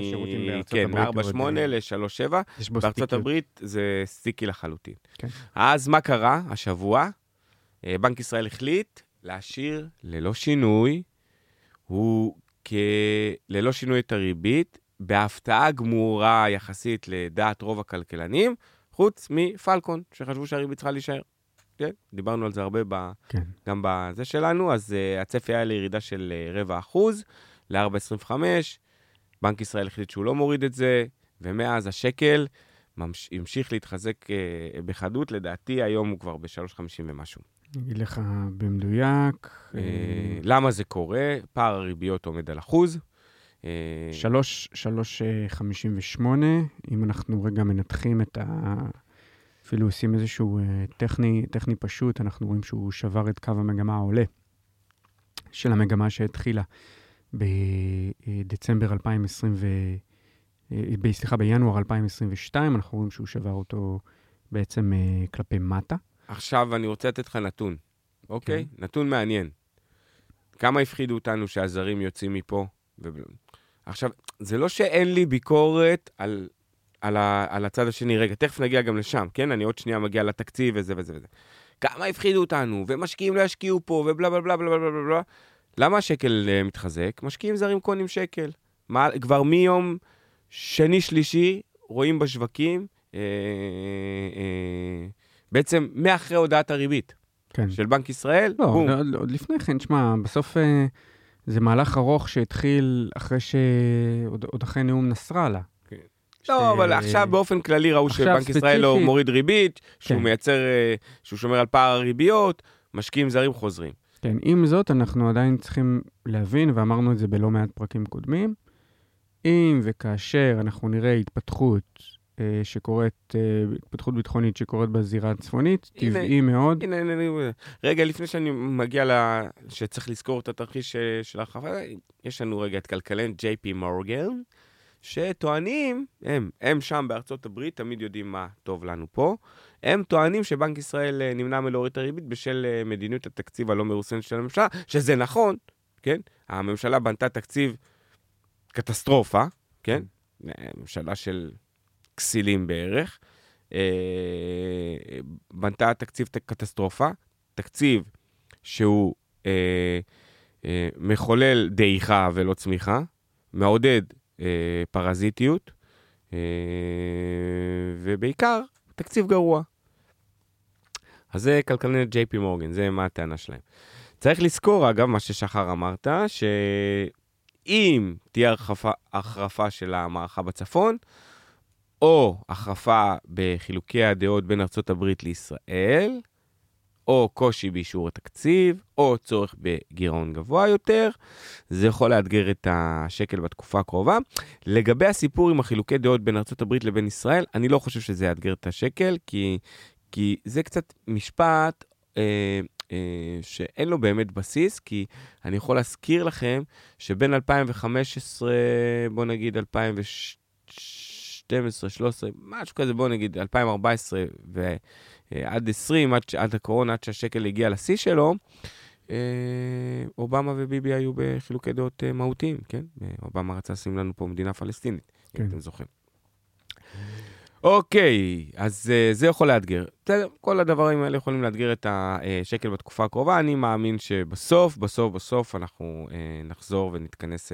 כן, הברית מ-4.8 מאוד, אה, ל-3.7. יש בו בארצות. הברית זה סטיקי לחלוטין. כן. אז מה קרה השבוע? אה, בנק ישראל החליט להשאיר ללא שינוי, הוא כ... ללא שינוי את הריבית, בהפתעה גמורה יחסית לדעת רוב הכלכלנים, חוץ מפלקון, שחשבו שהריבית צריכה להישאר. כן, דיברנו על זה הרבה ב... כן. גם בזה שלנו, אז uh, הצפי היה לירידה של uh, רבע אחוז ל-4.25, בנק ישראל החליט שהוא לא מוריד את זה, ומאז השקל ממש, המשיך להתחזק uh, בחדות, לדעתי היום הוא כבר ב-3.50 ומשהו. אגיד לך במדויק, Uh, למה זה קורה? פער הריביות עומד על אחוז. Uh, שלוש, שלוש אה, חמישים ושמונה, אם אנחנו רגע מנתחים את ה... אפילו עושים איזשהו אה, טכני, טכני פשוט, אנחנו רואים שהוא שבר את קו המגמה העולה של המגמה שהתחילה בדצמבר 2020, ו... אה, ב- סליחה, בינואר 2022, אנחנו רואים שהוא שבר אותו בעצם אה, כלפי מטה. עכשיו אני רוצה לתת לך נתון, אוקיי? נתון מעניין. כמה הפחידו אותנו שהזרים יוצאים מפה? ו... עכשיו, זה לא שאין לי ביקורת על, על, ה, על הצד השני. רגע, תכף נגיע גם לשם, כן? אני עוד שנייה מגיע לתקציב וזה וזה וזה. כמה הפחידו אותנו, ומשקיעים לא ישקיעו פה, ובלה בלה בלה בלה בלה בלה בלה. למה השקל uh, מתחזק? משקיעים זרים קונים שקל. מה, כבר מיום שני-שלישי רואים בשווקים, אה, אה, בעצם מאחרי הודעת הריבית כן. של בנק ישראל, לא, בום. עוד, עוד לפני כן, שמע, בסוף אה, זה מהלך ארוך שהתחיל אחרי ש... עוד, עוד אחרי נאום נסראללה. כן. ש- לא, אבל עכשיו באופן כללי ראו שבנק ישראל לא מוריד ריבית, שהוא כן. מייצר, אה, שהוא שומר על פער הריביות, משקיעים זרים חוזרים. כן, עם זאת, אנחנו עדיין צריכים להבין, ואמרנו את זה בלא מעט פרקים קודמים, אם וכאשר אנחנו נראה התפתחות אה, שקורית, אה, התפתחות ביטחונית שקורית בזירה הצפונית, הנה, טבעי מאוד. הנה, הנה, הנה, רגע, לפני שאני מגיע ל... שצריך לזכור את התרחיש אה, של הרחבה, יש לנו רגע את כלכלן ג'יי פי מורגן, שטוענים, הם, הם שם בארצות הברית, תמיד יודעים מה טוב לנו פה, הם טוענים שבנק ישראל אה, נמנע מלהוריד את הריבית בשל אה, מדיניות התקציב הלא מרוסנת של הממשלה, שזה נכון, כן? הממשלה בנתה תקציב קטסטרופה, כן? אה, ממשלה של כסילים בערך. בנתה תקציב קטסטרופה, תקציב שהוא מחולל דעיכה ולא צמיחה, מעודד פרזיטיות, אה, ובעיקר תקציב גרוע. אז זה כלכלנית ג'יי פי מורגן, זה מה הטענה שלהם. צריך לזכור, אגב, מה ששחר אמרת, שאם תהיה החרפה, החרפה של המערכה בצפון, או החרפה בחילוקי הדעות בין הברית לישראל, או קושי באישור התקציב, או צורך בגירעון גבוה יותר, זה יכול לאתגר את השקל בתקופה הקרובה. לגבי הסיפור עם החילוקי דעות בין הברית לבין ישראל, אני לא חושב שזה יאתגר את השקל, כי, כי זה קצת משפט, אה, אה, שאין לו באמת בסיס, כי אני יכול להזכיר לכם שבין 2015, בוא נגיד 2012, 2013, משהו כזה, בוא נגיד 2014 ועד 20, עד, עד הקורונה, עד שהשקל הגיע לשיא שלו, אה, אובמה וביבי היו בחילוקי דעות אה, מהותיים, כן? אה, אובמה רצה לשים לנו פה מדינה פלסטינית, כן. אם אתם זוכרים. אוקיי, אז זה יכול לאתגר. כל הדברים האלה יכולים לאתגר את השקל בתקופה הקרובה. אני מאמין שבסוף, בסוף, בסוף אנחנו נחזור ונתכנס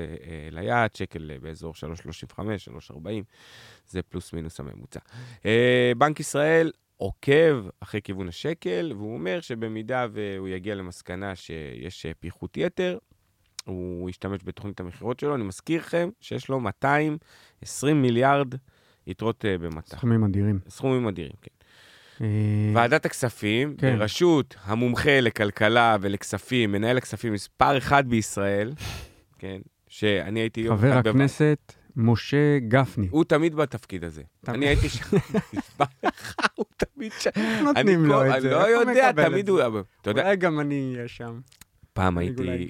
ליעד, שקל באזור 3.35, 3.40, זה פלוס מינוס הממוצע. בנק ישראל עוקב אחרי כיוון השקל, והוא אומר שבמידה והוא יגיע למסקנה שיש פיחות יתר, הוא ישתמש בתוכנית המכירות שלו. אני מזכיר לכם שיש לו 220 מיליארד יתרות uh, במטה. סכומים אדירים. סכומים אדירים, כן. אה, ועדת הכספים, כן. בראשות המומחה לכלכלה ולכספים, מנהל הכספים מספר אחד בישראל, כן, שאני הייתי. חבר הכנסת משה גפני. הוא תמיד בתפקיד הזה. אני הייתי שם, (laughs) הוא תמיד שם. נותנים לו את זה. אני לא יודע, תמיד הוא... אולי גם אני אהיה שם. פעם הייתי,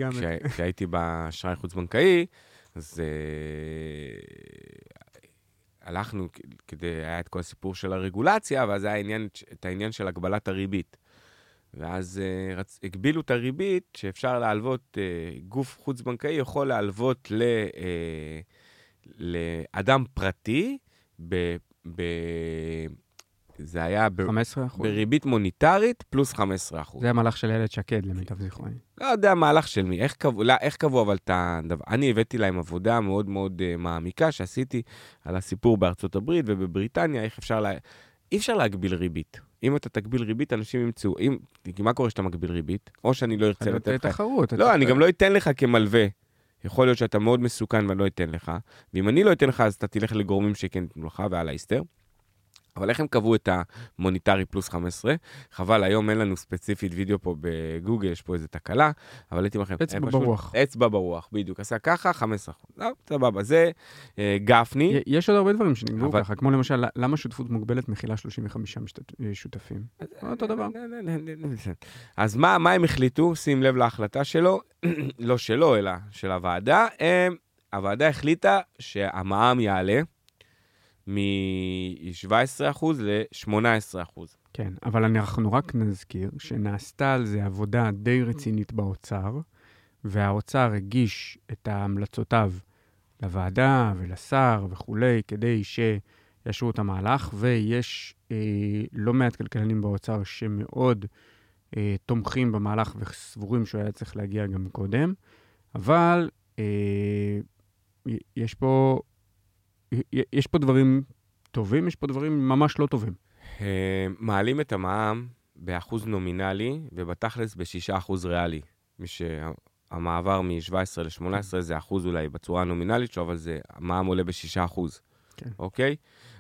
כשהייתי באשראי חוץ-בנקאי, אז הלכנו כדי, היה את כל הסיפור של הרגולציה, ואז היה עניין, את העניין של הגבלת הריבית. ואז uh, רצ... הגבילו את הריבית, שאפשר להלוות, uh, גוף חוץ-בנקאי יכול להלוות ל, uh, לאדם פרטי ב... ב זה היה ב... 15 בריבית מוניטרית פלוס 15 זה המהלך של איילת שקד, למיטב זיכרוני. לא יודע מהלך של מי, איך קבעו, לא, איך קבעו אבל את הדבר, אני הבאתי להם עבודה מאוד מאוד uh, מעמיקה שעשיתי על הסיפור בארצות הברית ובבריטניה, איך אפשר, לה... אי אפשר להגביל ריבית. אם אתה תגביל ריבית, אנשים ימצאו, אם, כי מה קורה כשאתה מגביל ריבית? או שאני לא ארצה לתת לך... תחרות. לא, אני גם לא אתן לך כמלווה. יכול להיות שאתה מאוד מסוכן ואני לא אתן לך, ואם אני לא אתן לך, אז אתה תלך לגורמים שכן יתנו לך, ועל האיסטר. אבל איך הם קבעו את המוניטרי פלוס 15? חבל, היום אין לנו ספציפית וידאו פה בגוגל, יש פה איזה תקלה, אבל הייתי לכם... אצבע ברוח. אצבע ברוח, בדיוק. עשה ככה, 15 אחוז. לא, סבבה, זה אה, גפני. יש עוד הרבה דברים שנקבעו אבל... ככה, כמו למשל, למה שותפות מוגבלת מכילה 35 משתת... שותפים? אותו דבר. אז מה, מה הם החליטו? שים לב להחלטה שלו, לא שלו, אלא של הוועדה. הוועדה החליטה שהמע"מ יעלה. מ-17% ל-18%. כן, אבל אנחנו רק נזכיר שנעשתה על זה עבודה די רצינית באוצר, והאוצר הגיש את המלצותיו לוועדה ולשר וכולי, כדי שיאשרו את המהלך, ויש אה, לא מעט כלכלנים באוצר שמאוד אה, תומכים במהלך וסבורים שהוא היה צריך להגיע גם קודם, אבל אה, יש פה יש פה דברים טובים, יש פה דברים ממש לא טובים. מעלים את המע"מ באחוז נומינלי, ובתכלס ב-6% ריאלי. מי שהמעבר מ-17 ל-18 זה אחוז אולי בצורה הנומינלית שלו, אבל זה, המע"מ עולה ב-6%. כן. אוקיי?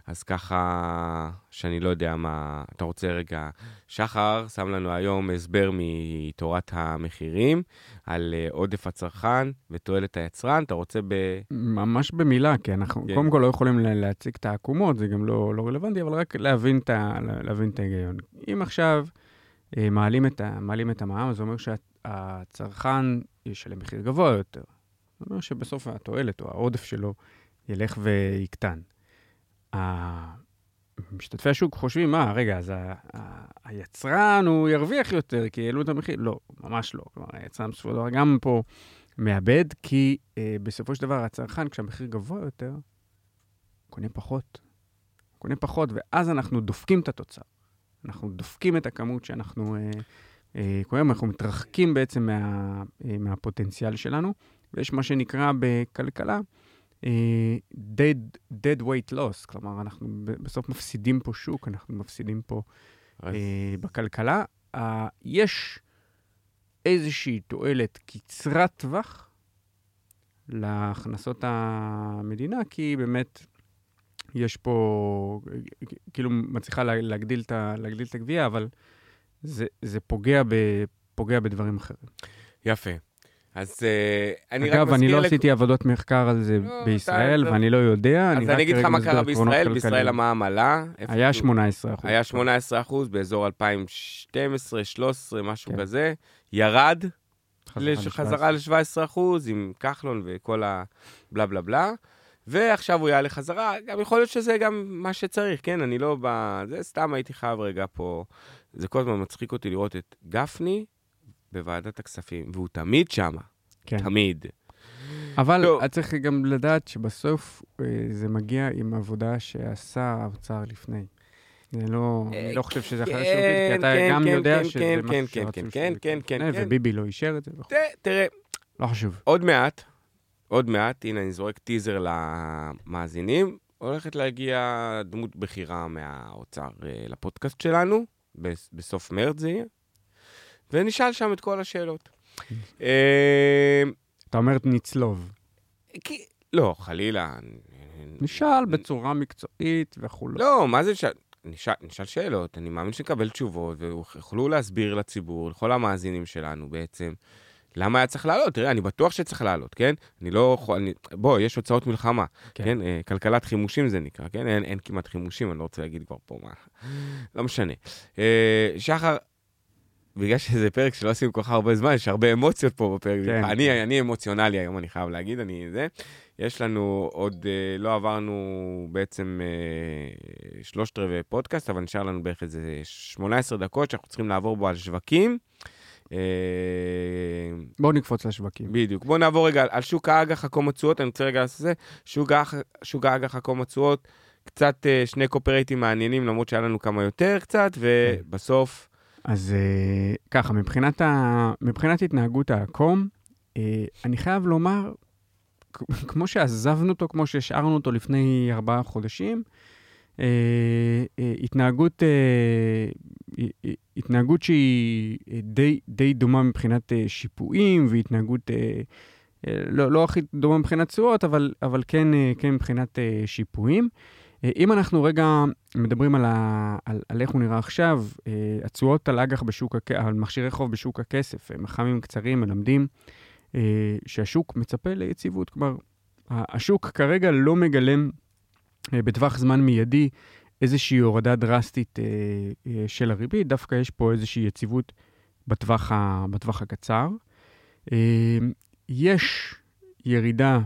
אז ככה, שאני לא יודע מה, אתה רוצה רגע, שחר שם לנו היום הסבר מתורת המחירים על uh, עודף הצרכן ותועלת היצרן, אתה רוצה ב... ממש במילה, כי אנחנו כן. קודם כל לא יכולים להציג את העקומות, זה גם לא, לא רלוונטי, אבל רק להבין את, ה, להבין את ההיגיון. אם עכשיו uh, מעלים את, ה, מעלים את המע"מ, זה אומר שהצרכן ישלם מחיר גבוה יותר. זה אומר שבסוף התועלת או העודף שלו ילך ויקטן. משתתפי השוק חושבים, מה, רגע, אז ה- ה- היצרן הוא ירוויח יותר כי העלו את המחיר? לא, ממש לא. כלומר, היצרן בסופו של דבר גם פה מאבד, כי אה, בסופו של דבר הצרכן, כשהמחיר גבוה יותר, קונה פחות. קונה פחות, ואז אנחנו דופקים את התוצר. אנחנו דופקים את הכמות שאנחנו אה, אה, קוראים, אנחנו מתרחקים בעצם מה, אה, מהפוטנציאל שלנו, ויש מה שנקרא בכלכלה, אה, dead, dead weight loss, כלומר, אנחנו בסוף מפסידים פה שוק, אנחנו מפסידים פה uh, בכלכלה. Uh, יש איזושהי תועלת קצרת טווח להכנסות המדינה, כי באמת יש פה, כאילו מצליחה להגדיל את, להגדיל את הגבייה, אבל זה, זה פוגע, ב, פוגע בדברים אחרים. יפה. אז אה, אני רק אגב, אני מזכיר לא עשיתי עבודות מחקר על זה לא, בישראל, ואני לא יודע. אז רק אני אגיד לך מה קרה בישראל, בישראל. המע"מ עלה. היה שהוא? 18 אחוז. היה 18 אחוז באזור 2012, 13, משהו כן. כזה. ירד חזרה ל-17 אחוז עם כחלון וכל הבלה בלה בלה. ועכשיו הוא יעלה חזרה, גם יכול להיות שזה גם מה שצריך, כן? אני לא ב... זה סתם הייתי חייב רגע פה... זה כל הזמן מצחיק אותי לראות את גפני בוועדת הכספים, והוא תמיד שמה, כן. תמיד. אבל לא. את צריך גם לדעת שבסוף אה, זה מגיע עם עבודה שעשה האוצר לפני. זה לא, אני לא חושב שזה אחרי כן, שירותית, כי אתה כן, גם כן, יודע כן, שזה כן, משהו כן, שרצו כן, שזה כן, כן, כן, כן. וביבי לא אישר את זה תראה, לא חשוב. עוד מעט, עוד מעט, הנה אני זורק טיזר למאזינים, הולכת להגיע דמות בכירה מהאוצר אה, לפודקאסט שלנו, בס- בסוף מרץ זה יהיה, ונשאל שם את כל השאלות. אה, אתה אומר נצלוב. כי- לא, חלילה. נשאל בצורה מקצועית וכולי. לא, מה זה נשאל? נשאל, נשאל שאלות, אני מאמין שנקבל תשובות, ויוכלו להסביר לציבור, לכל המאזינים שלנו בעצם, למה היה צריך לעלות. תראה, אני בטוח שצריך לעלות, כן? אני לא יכול... אני, בוא, יש הוצאות מלחמה, כן. כן? כן? אה, כלכלת חימושים זה נקרא, כן? אין, אין כמעט חימושים, אני לא רוצה להגיד כבר פה מה. לא משנה. אה, שחר, בגלל שזה פרק שלא עשינו כל כך הרבה זמן, יש הרבה אמוציות פה בפרק. כן. אני, אני אמוציונלי היום, אני חייב להגיד, אני זה. יש לנו עוד, אה, לא עברנו בעצם אה, שלושת רבעי פודקאסט, אבל נשאר לנו בערך איזה 18 דקות שאנחנו צריכים לעבור בו על שווקים. אה, בואו נקפוץ לשווקים. בדיוק. בואו נעבור רגע על- שוק האג"ח חכום התשואות, אני רוצה רגע לעשות את זה. שוק האג"ח- שוק האג"ח חכום התשואות, קצת שני קופרייטים מעניינים, למרות שהיה לנו כמה יותר קצת, ובסוף, אז אה, ככה, מבחינת, ה... מבחינת התנהגות העקום, אה, אני חייב לומר, כמו שעזבנו אותו, כמו שהשארנו אותו לפני ארבעה חודשים, אה, התנהגות, התנהגות שהיא די, די דומה מבחינת שיפועים, והתנהגות לא, לא הכי דומה מבחינת תשואות, אבל, אבל כן, כן מבחינת שיפועים. אה, אם אנחנו רגע מדברים על, ה, על, על איך הוא נראה עכשיו, אה, התשואות על אג"ח בשוק, על מכשירי חוב בשוק הכסף, מח"מים קצרים מלמדים אה, שהשוק מצפה ליציבות. כלומר, השוק כרגע לא מגלם בטווח זמן מיידי איזושהי הורדה דרסטית של הריבית, דווקא יש פה איזושהי יציבות בטווח, ה, בטווח הקצר. יש ירידה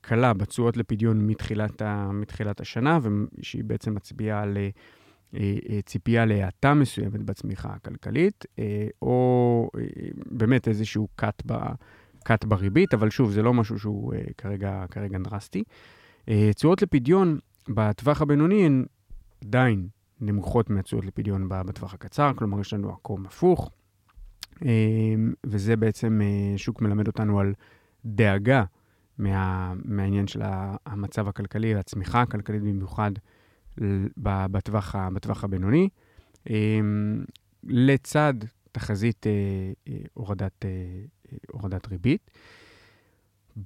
קלה בתשואות לפדיון מתחילת, ה, מתחילת השנה, ושהיא בעצם מצביעה על אה, אה, ציפייה להאטה מסוימת בצמיחה הכלכלית, אה, או אה, באמת איזשהו cut, ב, cut בריבית, אבל שוב, זה לא משהו שהוא אה, כרגע, כרגע דרסטי. אה, תשואות לפדיון בטווח הבינוני הן עדיין נמוכות מהתשואות לפדיון בטווח הקצר, כלומר יש לנו עקום הפוך, אה, וזה בעצם, אה, שוק מלמד אותנו על דאגה מה, מהעניין של המצב הכלכלי, הצמיחה הכלכלית במיוחד בטווח, בטווח הבינוני, אה, לצד תחזית אה, אה, הורדת, הורדת ריבית.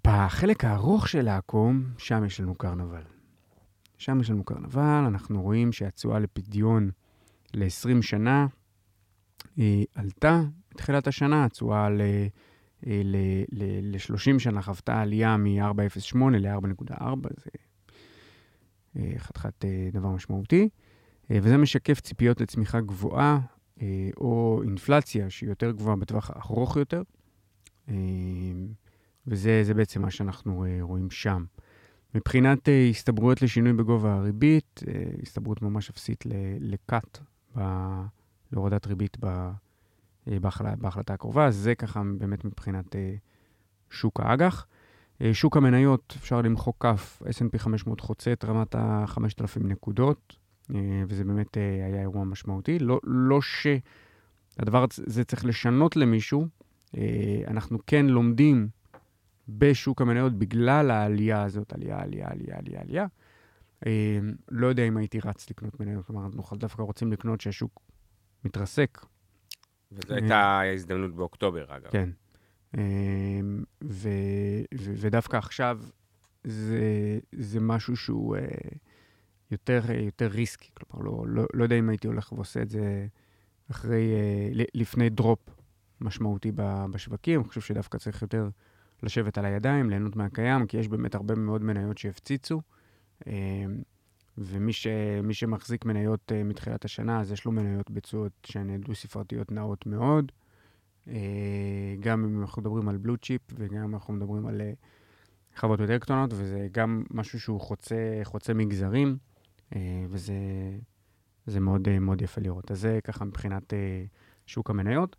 בחלק הארוך של העקום, שם יש לנו קרנבל. שם יש לנו קרנבל, אנחנו רואים שהתשואה לפדיון ל-20 שנה אה, עלתה בתחילת השנה, התשואה אה, ל- ל-30 שנה חוותה עלייה מ-4.08 ל-4.4, זה אה, חתיכת אה, דבר משמעותי, אה, וזה משקף ציפיות לצמיחה גבוהה, אה, או אינפלציה שהיא יותר גבוהה בטווח הארוך יותר, אה, וזה זה בעצם מה שאנחנו אה, רואים שם. מבחינת אה, הסתברויות לשינוי בגובה הריבית, אה, הסתברות ממש אפסית ל- לקאט, להורדת ריבית ב- אה, בהחלטה, בהחלטה הקרובה, זה ככה באמת מבחינת אה, שוק האג"ח. אה, שוק המניות, אפשר למחוק כף, S&P 500 חוצה את רמת ה-5,000 נקודות, וזה באמת היה אירוע משמעותי. לא, לא שהדבר הזה צריך לשנות למישהו, אנחנו כן לומדים בשוק המניות בגלל העלייה הזאת, עלייה, עלייה, עלייה, עלייה, עלייה. לא יודע אם הייתי רץ לקנות מניות, כלומר, אנחנו דווקא רוצים לקנות שהשוק מתרסק, וזו הייתה הזדמנות באוקטובר, אגב. כן. ו, ודווקא עכשיו זה, זה משהו שהוא אה, יותר, אה, ריסקי. כלומר, לא, לא, לא יודע אם הייתי הולך ועושה את זה אחרי, אה, לפני דרופ משמעותי בשווקים. אני חושב שדווקא צריך יותר לשבת על הידיים, ליהנות מהקיים, כי יש באמת הרבה מאוד מניות שהפציצו. ומי ש, שמחזיק מניות מתחילת השנה, אז יש לו מניות בתשואות שהן דו-ספרתיות נאות מאוד. גם אם אנחנו מדברים על בלו צ'יפ וגם אם אנחנו מדברים על חברות יותר קטנות, וזה גם משהו שהוא חוצה, חוצה מגזרים, וזה זה מאוד, מאוד יפה לראות. אז זה ככה מבחינת שוק המניות.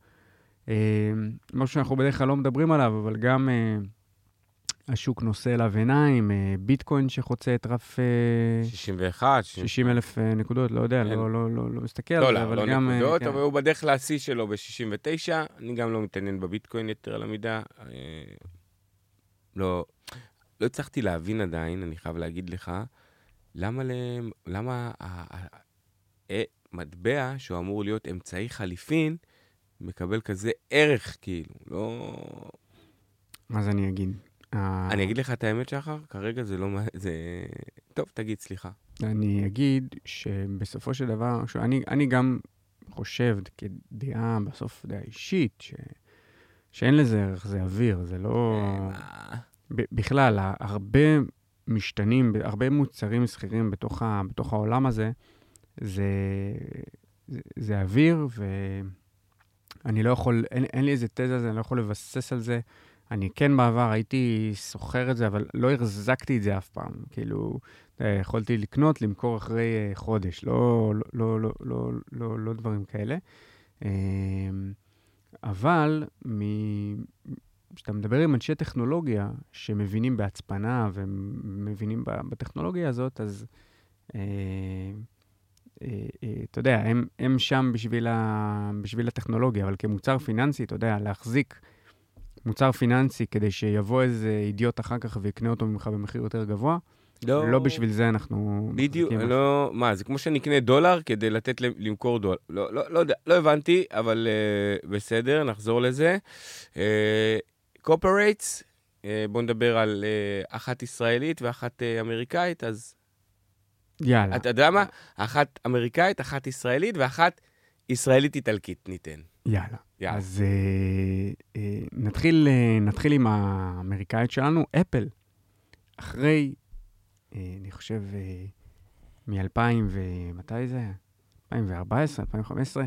משהו שאנחנו בדרך כלל לא מדברים עליו, אבל גם השוק נושא אליו עיניים, ביטקוין שחוצה את רף... 61. 60 אלף נקודות, לא יודע, לא, לא, לא, לא מסתכל על לא, זה, לא, אבל לא גם... נקודות, כן. אבל הוא בדרך לשיא שלו ב-69. אני גם לא מתעניין בביטקוין יתר על המידה. לא, לא הצלחתי להבין עדיין, אני חייב להגיד לך, למה, להם, למה המטבע, שהוא אמור להיות אמצעי חליפין, מקבל כזה ערך, כאילו, לא... אז אני אגיד. אה, אני אגיד לך את האמת, שחר, כרגע זה לא... זה... טוב, תגיד, סליחה. אני אגיד שבסופו של דבר, שאני אני גם חושב כדעה, בסוף דעה אישית, ש, שאין לזה ערך, זה אוויר, זה לא... אה, ב- בכלל, הרבה משתנים, הרבה מוצרים מסחרים בתוך, ה- בתוך העולם הזה, זה, זה, זה אוויר, ואני לא יכול, אין, אין לי איזה תזה על זה, אני לא יכול לבסס על זה. אני כן בעבר הייתי סוחר את זה, אבל לא החזקתי את זה אף פעם. כאילו, אה, יכולתי לקנות, למכור אחרי אה, חודש, לא, לא, לא, לא, לא, לא, לא דברים כאלה. אה, אבל כשאתה מדבר עם אנשי טכנולוגיה שמבינים בהצפנה ומבינים בטכנולוגיה הזאת, אז אה, אתה יודע, הם, הם שם בשביל, ה, בשביל הטכנולוגיה, אבל כמוצר פיננסי, אתה יודע, להחזיק מוצר פיננסי כדי שיבוא איזה אידיוט אחר כך ויקנה אותו ממך במחיר יותר גבוה, לא, לא בשביל זה אנחנו... בדיוק, לא, מה, זה כמו שאני אקנה דולר כדי לתת למכור דולר. לא, לא, לא יודע, לא הבנתי, אבל אה, בסדר, נחזור לזה. corporates, אה, בואו נדבר על אה, אחת ישראלית ואחת אה, אמריקאית, אז יאללה. אתה יודע מה? אחת אמריקאית, אחת ישראלית ואחת ישראלית-איטלקית ניתן. יאללה. יאללה. אז אה, אה, נתחיל, אה, נתחיל עם האמריקאית שלנו, אפל. אחרי, אה, אני חושב, אה, מ-2000 ומתי זה היה? 2014, 2015,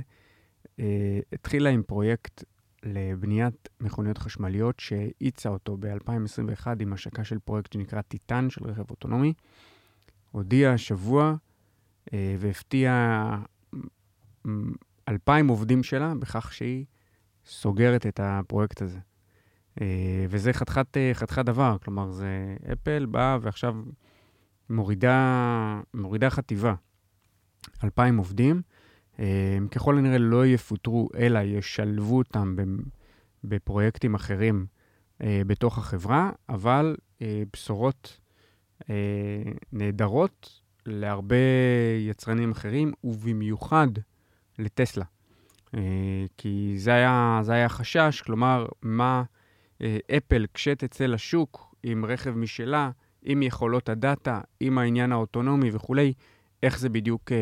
אה, התחילה עם פרויקט לבניית מכוניות חשמליות שהאיצה אותו ב-2021 עם השקה של פרויקט שנקרא טיטן של רכב אוטונומי. הודיע השבוע אה, והפתיע 2,000 עובדים שלה בכך שהיא סוגרת את הפרויקט הזה. אה, וזה חתיכת אה, חת חת דבר, כלומר, זה אפל באה ועכשיו מורידה, מורידה חטיבה. 2,000 עובדים, אה, הם ככל הנראה לא יפוטרו, אלא ישלבו אותם בפרויקטים אחרים בתוך החברה, אבל בשורות נהדרות להרבה יצרנים אחרים, ובמיוחד לטסלה. אה, כי זה היה, זה היה חשש, כלומר, מה אה, אפל, כשתצא לשוק עם רכב משלה, עם יכולות הדאטה, עם העניין האוטונומי וכולי, איך זה בדיוק אה,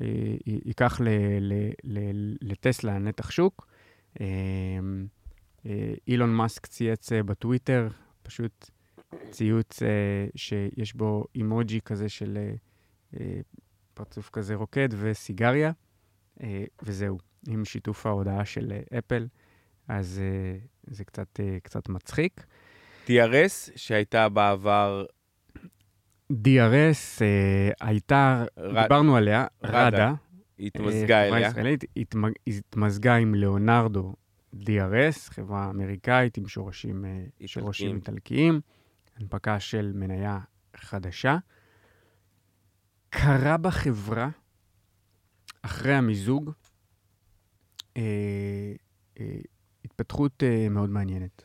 אה, ייקח ל, ל, ל, לטסלה נתח שוק. אה, אה, אילון מאסק צייץ אה, בטוויטר, פשוט ציוץ אה, שיש בו אימוג'י כזה של אה, פרצוף כזה רוקד וסיגריה. אה, וזהו, עם שיתוף ההודעה של אה, אפל, אז אה, זה קצת, קצת מצחיק. TRS, שהייתה בעבר DRS אה, הייתה, רד- דיברנו עליה, רדה, התמזגה אה, חברה אליה. ישראלית, התמ- התמזגה עם ליאונרדו DRS, חברה אמריקאית עם שורשים, אה, שורשים איטלקיים, הנפקה של מניה חדשה. קרה בחברה, אחרי המיזוג, אה, אה, התפתחות אה, מאוד מעניינת.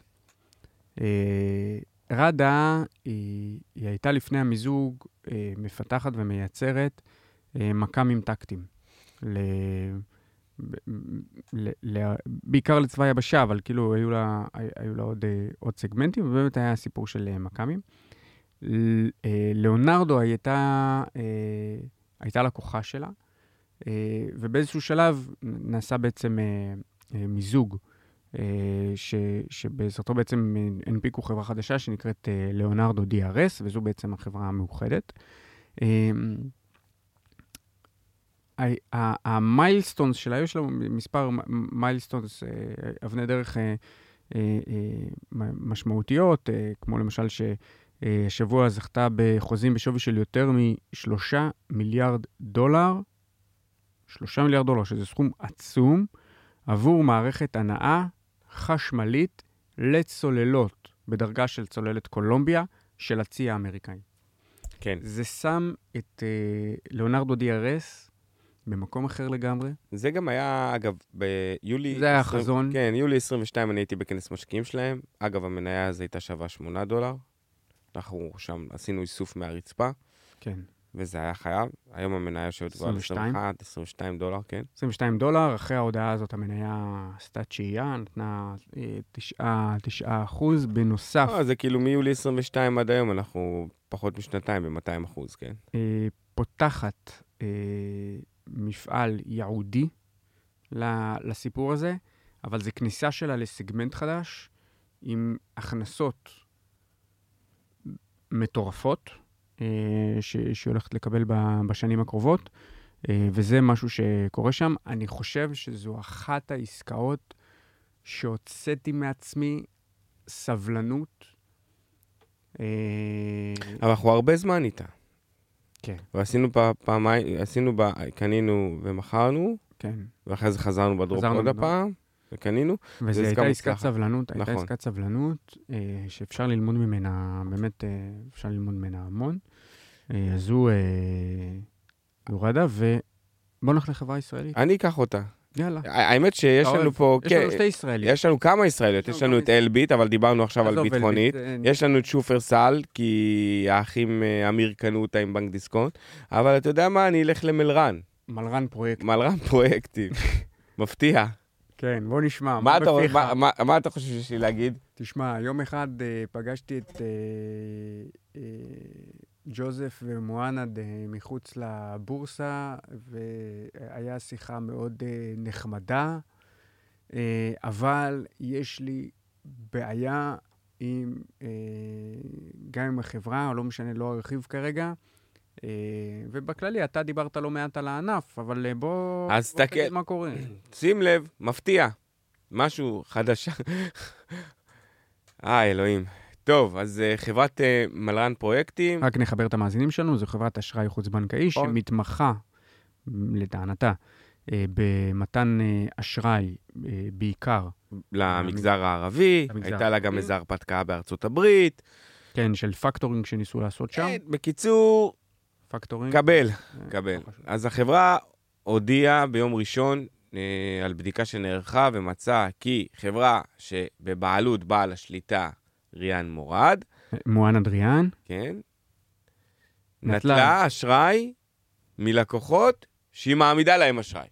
אה, רדה, היא, היא הייתה לפני המיזוג אה, מפתחת ומייצרת אה, מכ"מים טקטיים. ל... ב- ל... ל... בעיקר לצבא היבשה, אבל כאילו היו לה, היו לה עוד, אה, עוד סגמנטים, ובאמת היה סיפור של אה, מכ"מים. ל- אה, הייתה, הייתה לקוחה שלה, ובאיזשהו שלב נעשה בעצם אה, מיזוג, ש, שבעזרתו בעצם הנפיקו חברה חדשה שנקראת ליאונרדו DRS, וזו בעצם החברה המאוחדת. ה milestones שלה, יש לנו מספר milestones, אבני דרך משמעותיות, כמו למשל שהשבוע זכתה בחוזים בשווי של יותר משלושה מיליארד דולר, שלושה מיליארד דולר, שזה סכום עצום, עבור מערכת הנעה חשמלית לצוללות בדרגה של צוללת קולומביה של הצי האמריקאי. כן. זה שם את אה, ליאונרדו DRS במקום אחר לגמרי. זה גם היה, אגב, ביולי... זה היה החזון. כן, יולי 22 אני הייתי בכנס משקיעים שלהם. אגב, המניה הזו הייתה שווה 8 דולר. אנחנו שם עשינו איסוף מהרצפה. כן. וזה היה חייב. היום המניה יושבת כבר על 21, 22 דולר, כן. 22 דולר, אחרי ההודעה הזאת המניה עשתה תשיעייה, נתנה 9, אה, 9 אחוז, בנוסף... לא, זה כאילו מיולי 22 עד היום, אנחנו פחות משנתיים ב-200 אחוז, כן. אה, פותחת אה, מפעל ייעודי לסיפור הזה, אבל זה כניסה שלה לסגמנט חדש, עם הכנסות מטורפות, ש, שהיא הולכת לקבל בשנים הקרובות, אה, וזה משהו שקורה שם. אני חושב שזו אחת העסקאות שהוצאתי מעצמי סבלנות. אה, אבל אנחנו הרבה זמן איתה. כן. ועשינו פעמיים, עשינו, בה, קנינו ומכרנו, כן. ואחרי זה חזרנו בדרופ עוד הפעם, וקנינו. וזו הייתה עסקת סבלנות, הייתה נכון. עסקת סבלנות, אה, שאפשר ללמוד ממנה, באמת אה, אפשר ללמוד ממנה המון. אה, אז הוא יורדה, ובוא נלך לחברה ישראלית. אני אקח אותה. יאללה. האמת שיש לנו פה... יש לנו שתי ישראליות. יש לנו כמה ישראליות. יש לנו את אלביט, אבל דיברנו עכשיו על ביטחונית. יש לנו את שופרסל, כי האחים אה, אמיר קנו אותה עם בנק דיסקונט. אבל אתה יודע מה? אני אלך למלרן. מלרן פרויקטים. מלרן פרויקטים. (laughs) מפתיע. כן, בוא נשמע. מה, אתה, מה, מה, מה אתה חושב שיש לי להגיד? תשמע, יום אחד אה, פגשתי את אה, אה, ג'וזף ומואנד אה, מחוץ לבורסה, והיה שיחה מאוד אה, נחמדה, אה, אבל יש לי בעיה עם, גם עם החברה, לא משנה, לא ארחיב כרגע. ובכללי, אתה דיברת לא מעט על הענף, אבל בוא, בוא תגיד מה קורה. (clears throat) שים לב, מפתיע, משהו חדש. אה, אלוהים. טוב, אז uh, חברת uh, מלרן פרויקטים... רק נחבר את המאזינים שלנו, זו חברת אשראי חוץ-בנקאי שמתמחה, לטענתה, uh, במתן uh, אשראי uh, בעיקר. למגזר הערבי, למגזר הייתה לה גם איזו הרפתקה בארצות הברית. כן, של פקטורינג שניסו לעשות שם. כן, בקיצור, factoring. קבל, קבל. לא אז החברה הודיעה ביום ראשון על בדיקה שנערכה ומצאה כי חברה שבבעלות בעל השליטה ריאן מורד. מואן אדריאן. כן. נטלה. נטלה אשראי מלקוחות שהיא מעמידה להם אשראי.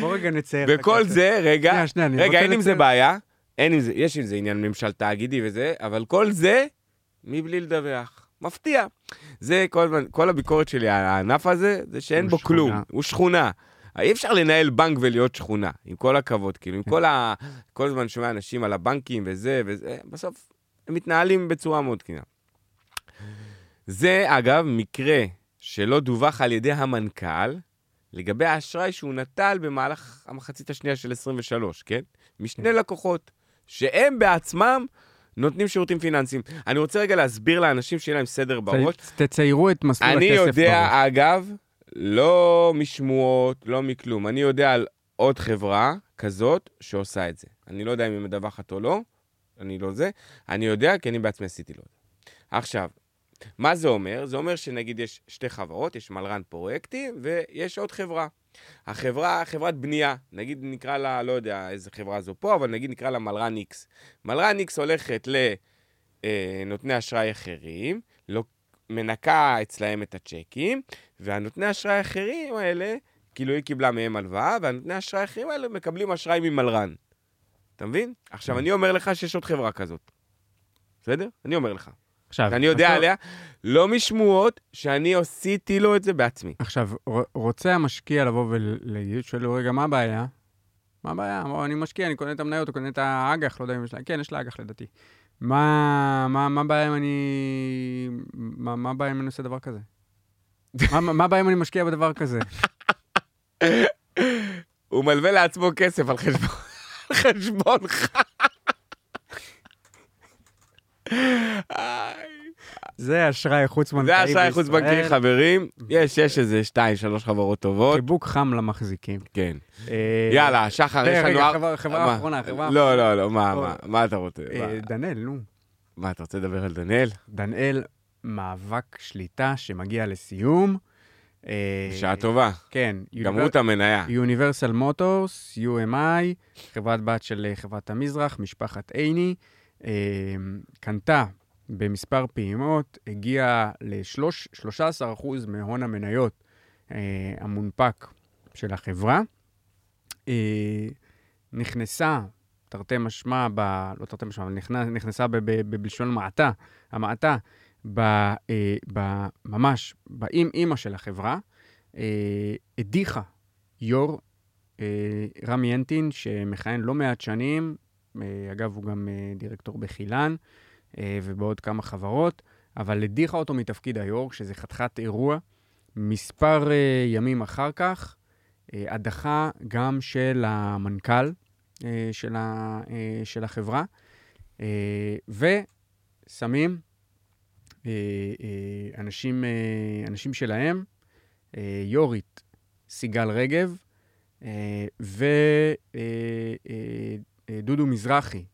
בוא רגע נצייר. וכל זה, רגע, שנייה, שנייה, רגע, אין עם זה בעיה, אין עם זה, יש עם זה עניין ממשל תאגידי וזה, אבל כל זה מבלי לדווח. מפתיע. זה כל הזמן, כל הביקורת שלי על הענף הזה, זה שאין בו שכונה. כלום, הוא שכונה. אי אפשר לנהל בנק ולהיות שכונה, עם כל הכבוד, כאילו, עם כל ה... כל הזמן שומע אנשים על הבנקים וזה וזה, בסוף הם מתנהלים בצורה מאוד תקינה. זה, אגב, מקרה שלא דווח על ידי המנכ"ל לגבי האשראי שהוא נטל במהלך המחצית השנייה של 23, כן? משני. לקוחות, שהם בעצמם נותנים שירותים פיננסיים. אני רוצה רגע להסביר לאנשים שיהיה להם סדר בראש. תציירו את מסלול הכסף בראש. אני יודע, אגב, לא משמועות, לא מכלום. אני יודע על עוד חברה כזאת שעושה את זה. אני לא יודע אם היא מדווחת או לא, אני לא זה. אני יודע כי אני בעצמי עשיתי לו. עכשיו, מה זה אומר? זה אומר שנגיד יש שתי חברות, יש מלרן פרויקטים ויש עוד חברה. החברה, חברת בנייה, נגיד נקרא לה, לא יודע איזה חברה זו פה, אבל נגיד נקרא לה מלרן איקס. מלרן איקס הולכת לנותני אה, אשראי אחרים, לא, מנקה אצלהם את הצ'קים, והנותני אשראי האחרים האלה, כאילו היא קיבלה מהם הלוואה, והנותני אשראי האחרים האלה מקבלים אשראי ממלרן. אתה מבין? עכשיו, כן. אני אומר לך שיש עוד חברה כזאת. בסדר? אני אומר לך. עכשיו, שאני יודע בסוף- עליה, לא משמועות שאני עשיתי לו את זה בעצמי. עכשיו, רוצה המשקיע לבוא ולהגיד, שואל לו, רגע, מה הבעיה? מה הבעיה? אני משקיע, אני קונה את המניות, הוא קונה את האג"ח, לא יודע אם יש לה, כן, יש לה אג"ח לדעתי. מה מה- מה הבעיה אם אני... מה מה הבעיה אם אני עושה דבר כזה? מה- מה הבעיה אם אני משקיע בדבר כזה? הוא מלווה לעצמו כסף על חשבון- (laughs) חשבונך. (laughs) זה אשראי חוץ-בנקאי זה אשראי חוץ-בנקאי, בישראל. חברים. יש, יש איזה שתיים, שלוש חברות טובות. חיבוק חם למחזיקים. כן. אה, יאללה, שחר, יש לנו... רגע, חברה- חברה מה? אחרונה, חברה לא, לא, לא, מה, מה, מה אתה רוצה? אה? דנאל, נו. מה, אתה רוצה לדבר על דניאל? דנאל, מאבק שליטה שמגיע לסיום. אה, בשעה טובה. כן. גמרו את המניה. יוניברסל מוטורס, UMI, חברת בת של חברת המזרח, משפחת עיני, קנתה במספר פעימות, הגיעה ל-13% מהון המניות אה, המונפק של החברה. אה, נכנסה, תרתי משמע, ב, לא תרתי משמע, אבל נכנס, נכנסה ב, ב, בלשון המעטה, המעטה, ב, אה, ב, ממש באם אימא של החברה, אה, הדיחה יו"ר אה, רמי אנטין, שמכהן לא מעט שנים, אה, אגב, הוא גם אה, דירקטור בחילן ובעוד כמה חברות, אבל הדיחה אותו מתפקיד היו"ר, שזה חתיכת אירוע. מספר אה, ימים אחר כך, אה, הדחה גם של המנכ"ל אה, של, ה, אה, של החברה, אה, ושמים אה, אה, אנשים, אה, אנשים שלהם, אה, יורית סיגל רגב אה, ודודו מזרחי,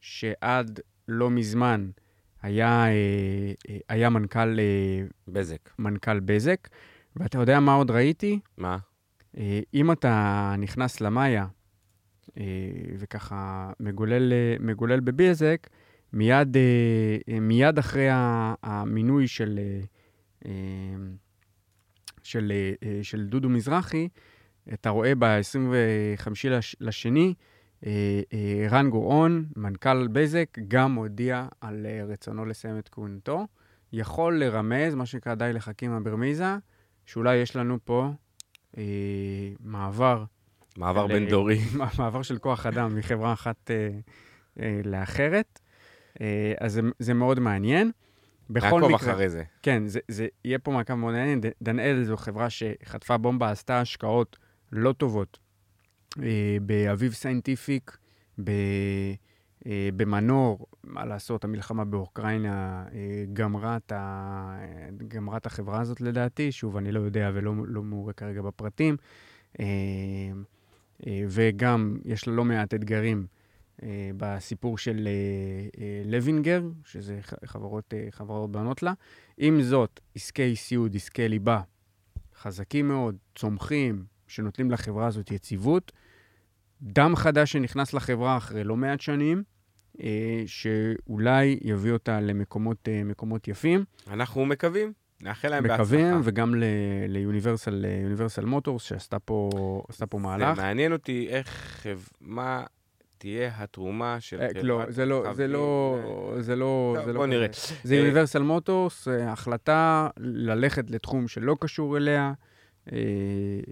שעד לא מזמן היה, אה, אה, היה מנכ"ל, אה, בזק. מנכ"ל בזק, ואתה יודע מה עוד ראיתי? מה? אם אתה נכנס למאיה וככה מגולל, מגולל בבזק, מיד, מיד אחרי המינוי של, של, של דודו מזרחי, אתה רואה ב-25 לשני, אה, רן גוראון, מנכ"ל בזק, גם הודיע על אה, רצונו לסיים את כהונתו. יכול לרמז, מה שנקרא די לחכימה ברמיזה, שאולי יש לנו פה אה, מעבר. מעבר בין אה, דורי. (laughs) מעבר של כוח אדם מחברה אחת אה, אה, לאחרת. אה, אז זה, זה מאוד מעניין. בכל נעקוב מקרה, אחרי זה. כן, זה, זה יהיה פה מעקב מאוד מעניין. דנאל זו חברה שחטפה בומבה, עשתה השקעות לא טובות אה, באביב סיינטיפיק, אה, במנור, מה לעשות, המלחמה באוקראינה אה, גמרה את, ה, החברה הזאת לדעתי. שוב, אני לא יודע ולא לא מעורה כרגע בפרטים. אה, אה, וגם יש לה לא מעט אתגרים אה, בסיפור של אה, אה, לוינגר, שזה חברות, אה, חברות בנות לה. עם זאת, עסקי סיעוד, עסקי ליבה, חזקים מאוד, צומחים, שנותנים לחברה הזאת יציבות. דם חדש שנכנס לחברה אחרי לא מעט שנים, אה, שאולי יביא אותה למקומות אה, מקומות יפים. אנחנו מקווים, נאחל להם בהצלחה. מקווים, וגם ליוניברסל יוניברסל מוטורס, שעשתה פה, פה מהלך. זה מעניין אותי איך, מה תהיה התרומה של אה, חברת לא, זה לא, זה לא, זה לא, טוב, זה לא בוא נראה. זה יוניברסל מוטורס, החלטה ללכת לתחום שלא קשור אליה. אה,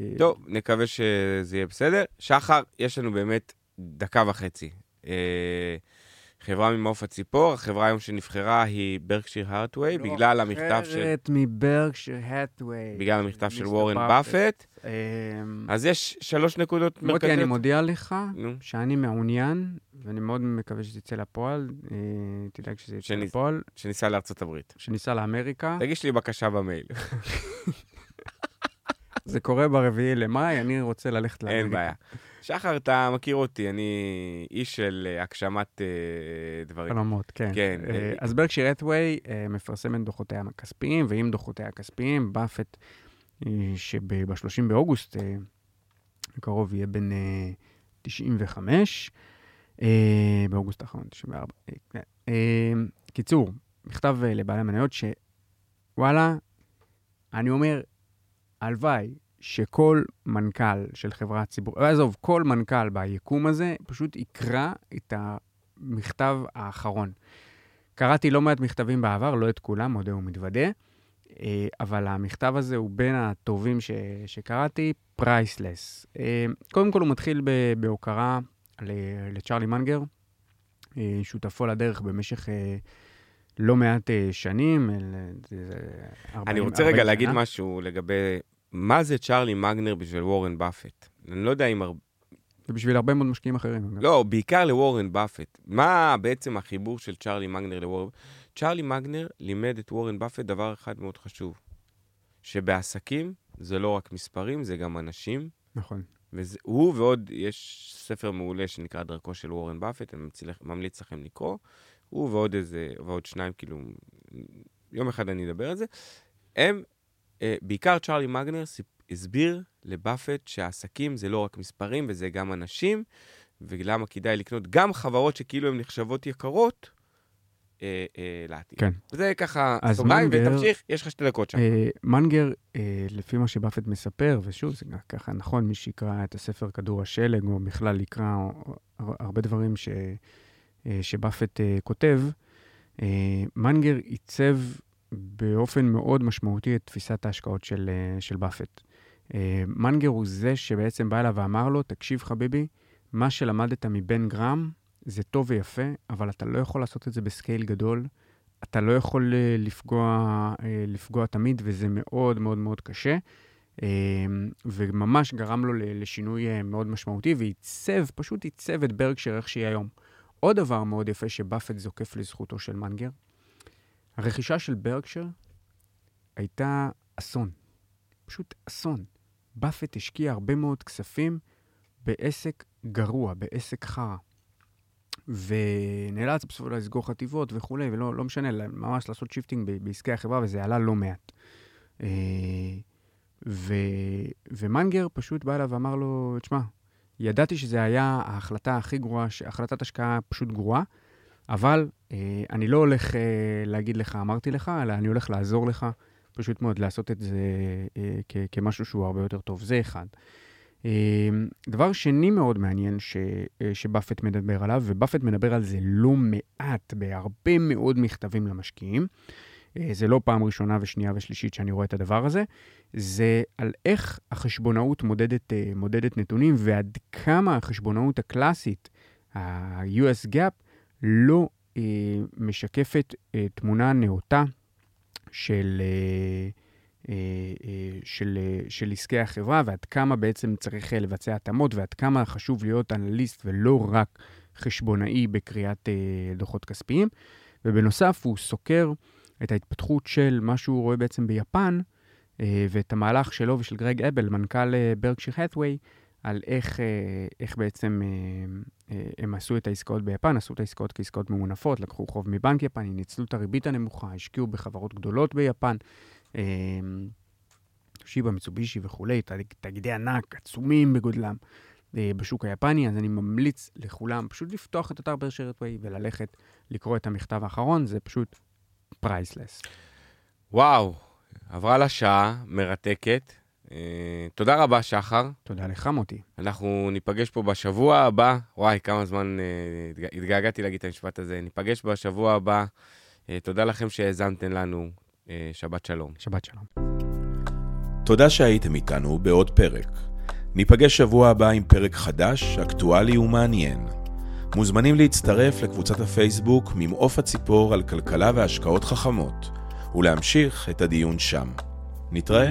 אה, טוב, נקווה שזה יהיה בסדר. שחר, יש לנו באמת דקה וחצי. אה, חברה ממעוף הציפור, החברה היום שנבחרה היא ברקשיר הרטווי, לא בגלל המכתב של... אחרת מברקשיר האטווי. בגלל המכתב של וורן באפט. אה, אז יש שלוש נקודות מוטי, מרכזיות. אני מודיע לך נו, שאני מעוניין, ואני מאוד מקווה שזה יצא לפועל. תדאג שזה יצא לפועל. שניסע לארצות הברית. שניסע לאמריקה. תגיש לי בקשה במייל. (laughs) זה קורה ברביעי למאי, אני רוצה ללכת לאמריקה. אין בעיה. שחר, אתה מכיר אותי, אני איש של אה, הגשמת אה, דברים. חלומות, כן. כן. אה, אז ברקשיר האטווי מפרסם את דוחותיה הכספיים, ועם דוחותיה הכספיים, באפט, אה, שב-30 באוגוסט אה, הקרוב יהיה בן אה, 95, אה, באוגוסט האחרון, 94. אה, כן. אה, קיצור, מכתב אה, לבעלי המניות שוואלה, אני אומר, הלוואי שכל מנכ"ל של חברה ציבורית, עזוב, כל מנכ"ל ביקום הזה פשוט יקרא את המכתב האחרון. קראתי לא מעט מכתבים בעבר, לא את כולם, מודה ומתוודה, אה, אבל המכתב הזה הוא בין הטובים ש, שקראתי, priceless. אה, קודם כל הוא מתחיל בהוקרה לצ'רלי מנגר, אה, שותפו לדרך במשך לא מעט שנים. אני רוצה רגע להגיד משהו לגבי מה זה צ'רלי מנגר בשביל וורן באפט. אני לא יודע אם הרבה... ובשביל הרבה מאוד משקיעים אחרים. לא, בעיקר לוורן באפט. מה בעצם החיבור של צ'רלי מגנר לוורן? צ'רלי מגנר לימד את וורן באפט דבר אחד מאוד חשוב, שבעסקים זה לא רק מספרים, זה גם אנשים. נכון. והוא ועוד, יש ספר מעולה שנקרא דרכו של וורן באפט, אני ממליץ לכם לקרוא. הוא ועוד איזה, ועוד שניים, כאילו, יום אחד אני אדבר על זה. הם, אה, בעיקר צ'רלי מגנר הסביר לבאפט שהעסקים זה לא רק מספרים וזה גם אנשים, ולמה כדאי לקנות גם חברות שכאילו הן נחשבות יקרות, אה, אה, לעתיד. כן. זה ככה סוגריים, ותמשיך, יש לך שתי דקות שם. אה, מנגר, אה, לפי מה שבאפט מספר, ושוב, זה ככה נכון, מי שיקרא את הספר כדור השלג, או בכלל יקרא או, הרבה דברים ש, שבאפט אה, כותב, אה, מנגר עיצב באופן מאוד משמעותי את תפיסת ההשקעות של, אה, של באפט. אה, מנגר הוא זה שבעצם בא אליו ואמר לו, תקשיב חביבי, מה שלמדת מבן גרם זה טוב ויפה, אבל אתה לא יכול לעשות את זה בסקייל גדול. אתה לא יכול אה, לפגוע, אה, לפגוע תמיד, וזה מאוד מאוד מאוד קשה. וממש גרם לו לשינוי מאוד משמעותי, ועיצב, פשוט עיצב את ברקשר איך שהיא היום. עוד דבר מאוד יפה שבאפט זוקף לזכותו של מנגר, הרכישה של ברקשר הייתה אסון. פשוט אסון. באפט השקיע הרבה מאוד כספים בעסק גרוע, בעסק חרא. ונאלץ בסופו לסגור חטיבות וכולי, ולא לא משנה, ממש לעשות shifting בעסקי החברה, וזה עלה לא מעט. אה, ו, ומנגר פשוט בא אליו ואמר לו, תשמע, ידעתי שזה היה ההחלטה הכי גרועה, החלטת השקעה פשוט גרועה, אבל אה, אני לא הולך אה, להגיד לך, אמרתי לך, אלא אני הולך לעזור לך פשוט מאוד לעשות את זה אה, כ- כמשהו שהוא הרבה יותר טוב. זה אחד. אה, דבר שני מאוד מעניין ש, אה, שבאפט מדבר עליו, ובאפט מדבר על זה לא מעט, בהרבה מאוד מכתבים למשקיעים, אה, זה לא פעם ראשונה ושנייה ושלישית שאני רואה את הדבר הזה, זה על איך החשבונאות מודדת, אה, מודדת נתונים ועד כמה החשבונאות הקלאסית, ה-US Gap, לא אה, משקפת אה, תמונה נאותה של, אה, אה, אה, של, של עסקי החברה, ועד כמה בעצם צריך לבצע התאמות, ועד כמה חשוב להיות אנליסט ולא רק חשבונאי בקריאת דוחות כספיים. ובנוסף, הוא סוקר את ההתפתחות של מה שהוא רואה בעצם ביפן, ואת המהלך שלו ושל גרג אבל, מנכ"ל ברקשיר האטווי, על איך, איך בעצם הם עשו את העסקאות ביפן, עשו את העסקאות כעסקאות ממונפות, לקחו חוב מבנק יפני, ניצלו את הריבית הנמוכה, השקיעו בחברות גדולות ביפן, שיבה, מיצובישי וכולי, תאגידי ענק עצומים בגודלם בשוק היפני, אז אני ממליץ לכולם פשוט לפתוח את אתר ברשרת ווי וללכת לקרוא את המכתב האחרון, זה פשוט priceless. וואו, עברה לה שעה מרתקת. אה, תודה רבה, שחר. תודה לך, מוטי. אנחנו ניפגש פה בשבוע הבא. וואי, כמה זמן אה, התגעגעתי להגיד את המשפט הזה. ניפגש בשבוע הבא. אה, תודה לכם שהאזנתם לנו. אה, שבת שלום. שבת שלום. תודה שהייתם איתנו בעוד פרק. ניפגש שבוע הבא עם פרק חדש, אקטואלי ומעניין. מוזמנים להצטרף לקבוצת הפייסבוק ממעוף הציפור על כלכלה והשקעות חכמות, ולהמשיך את הדיון שם. נתראה.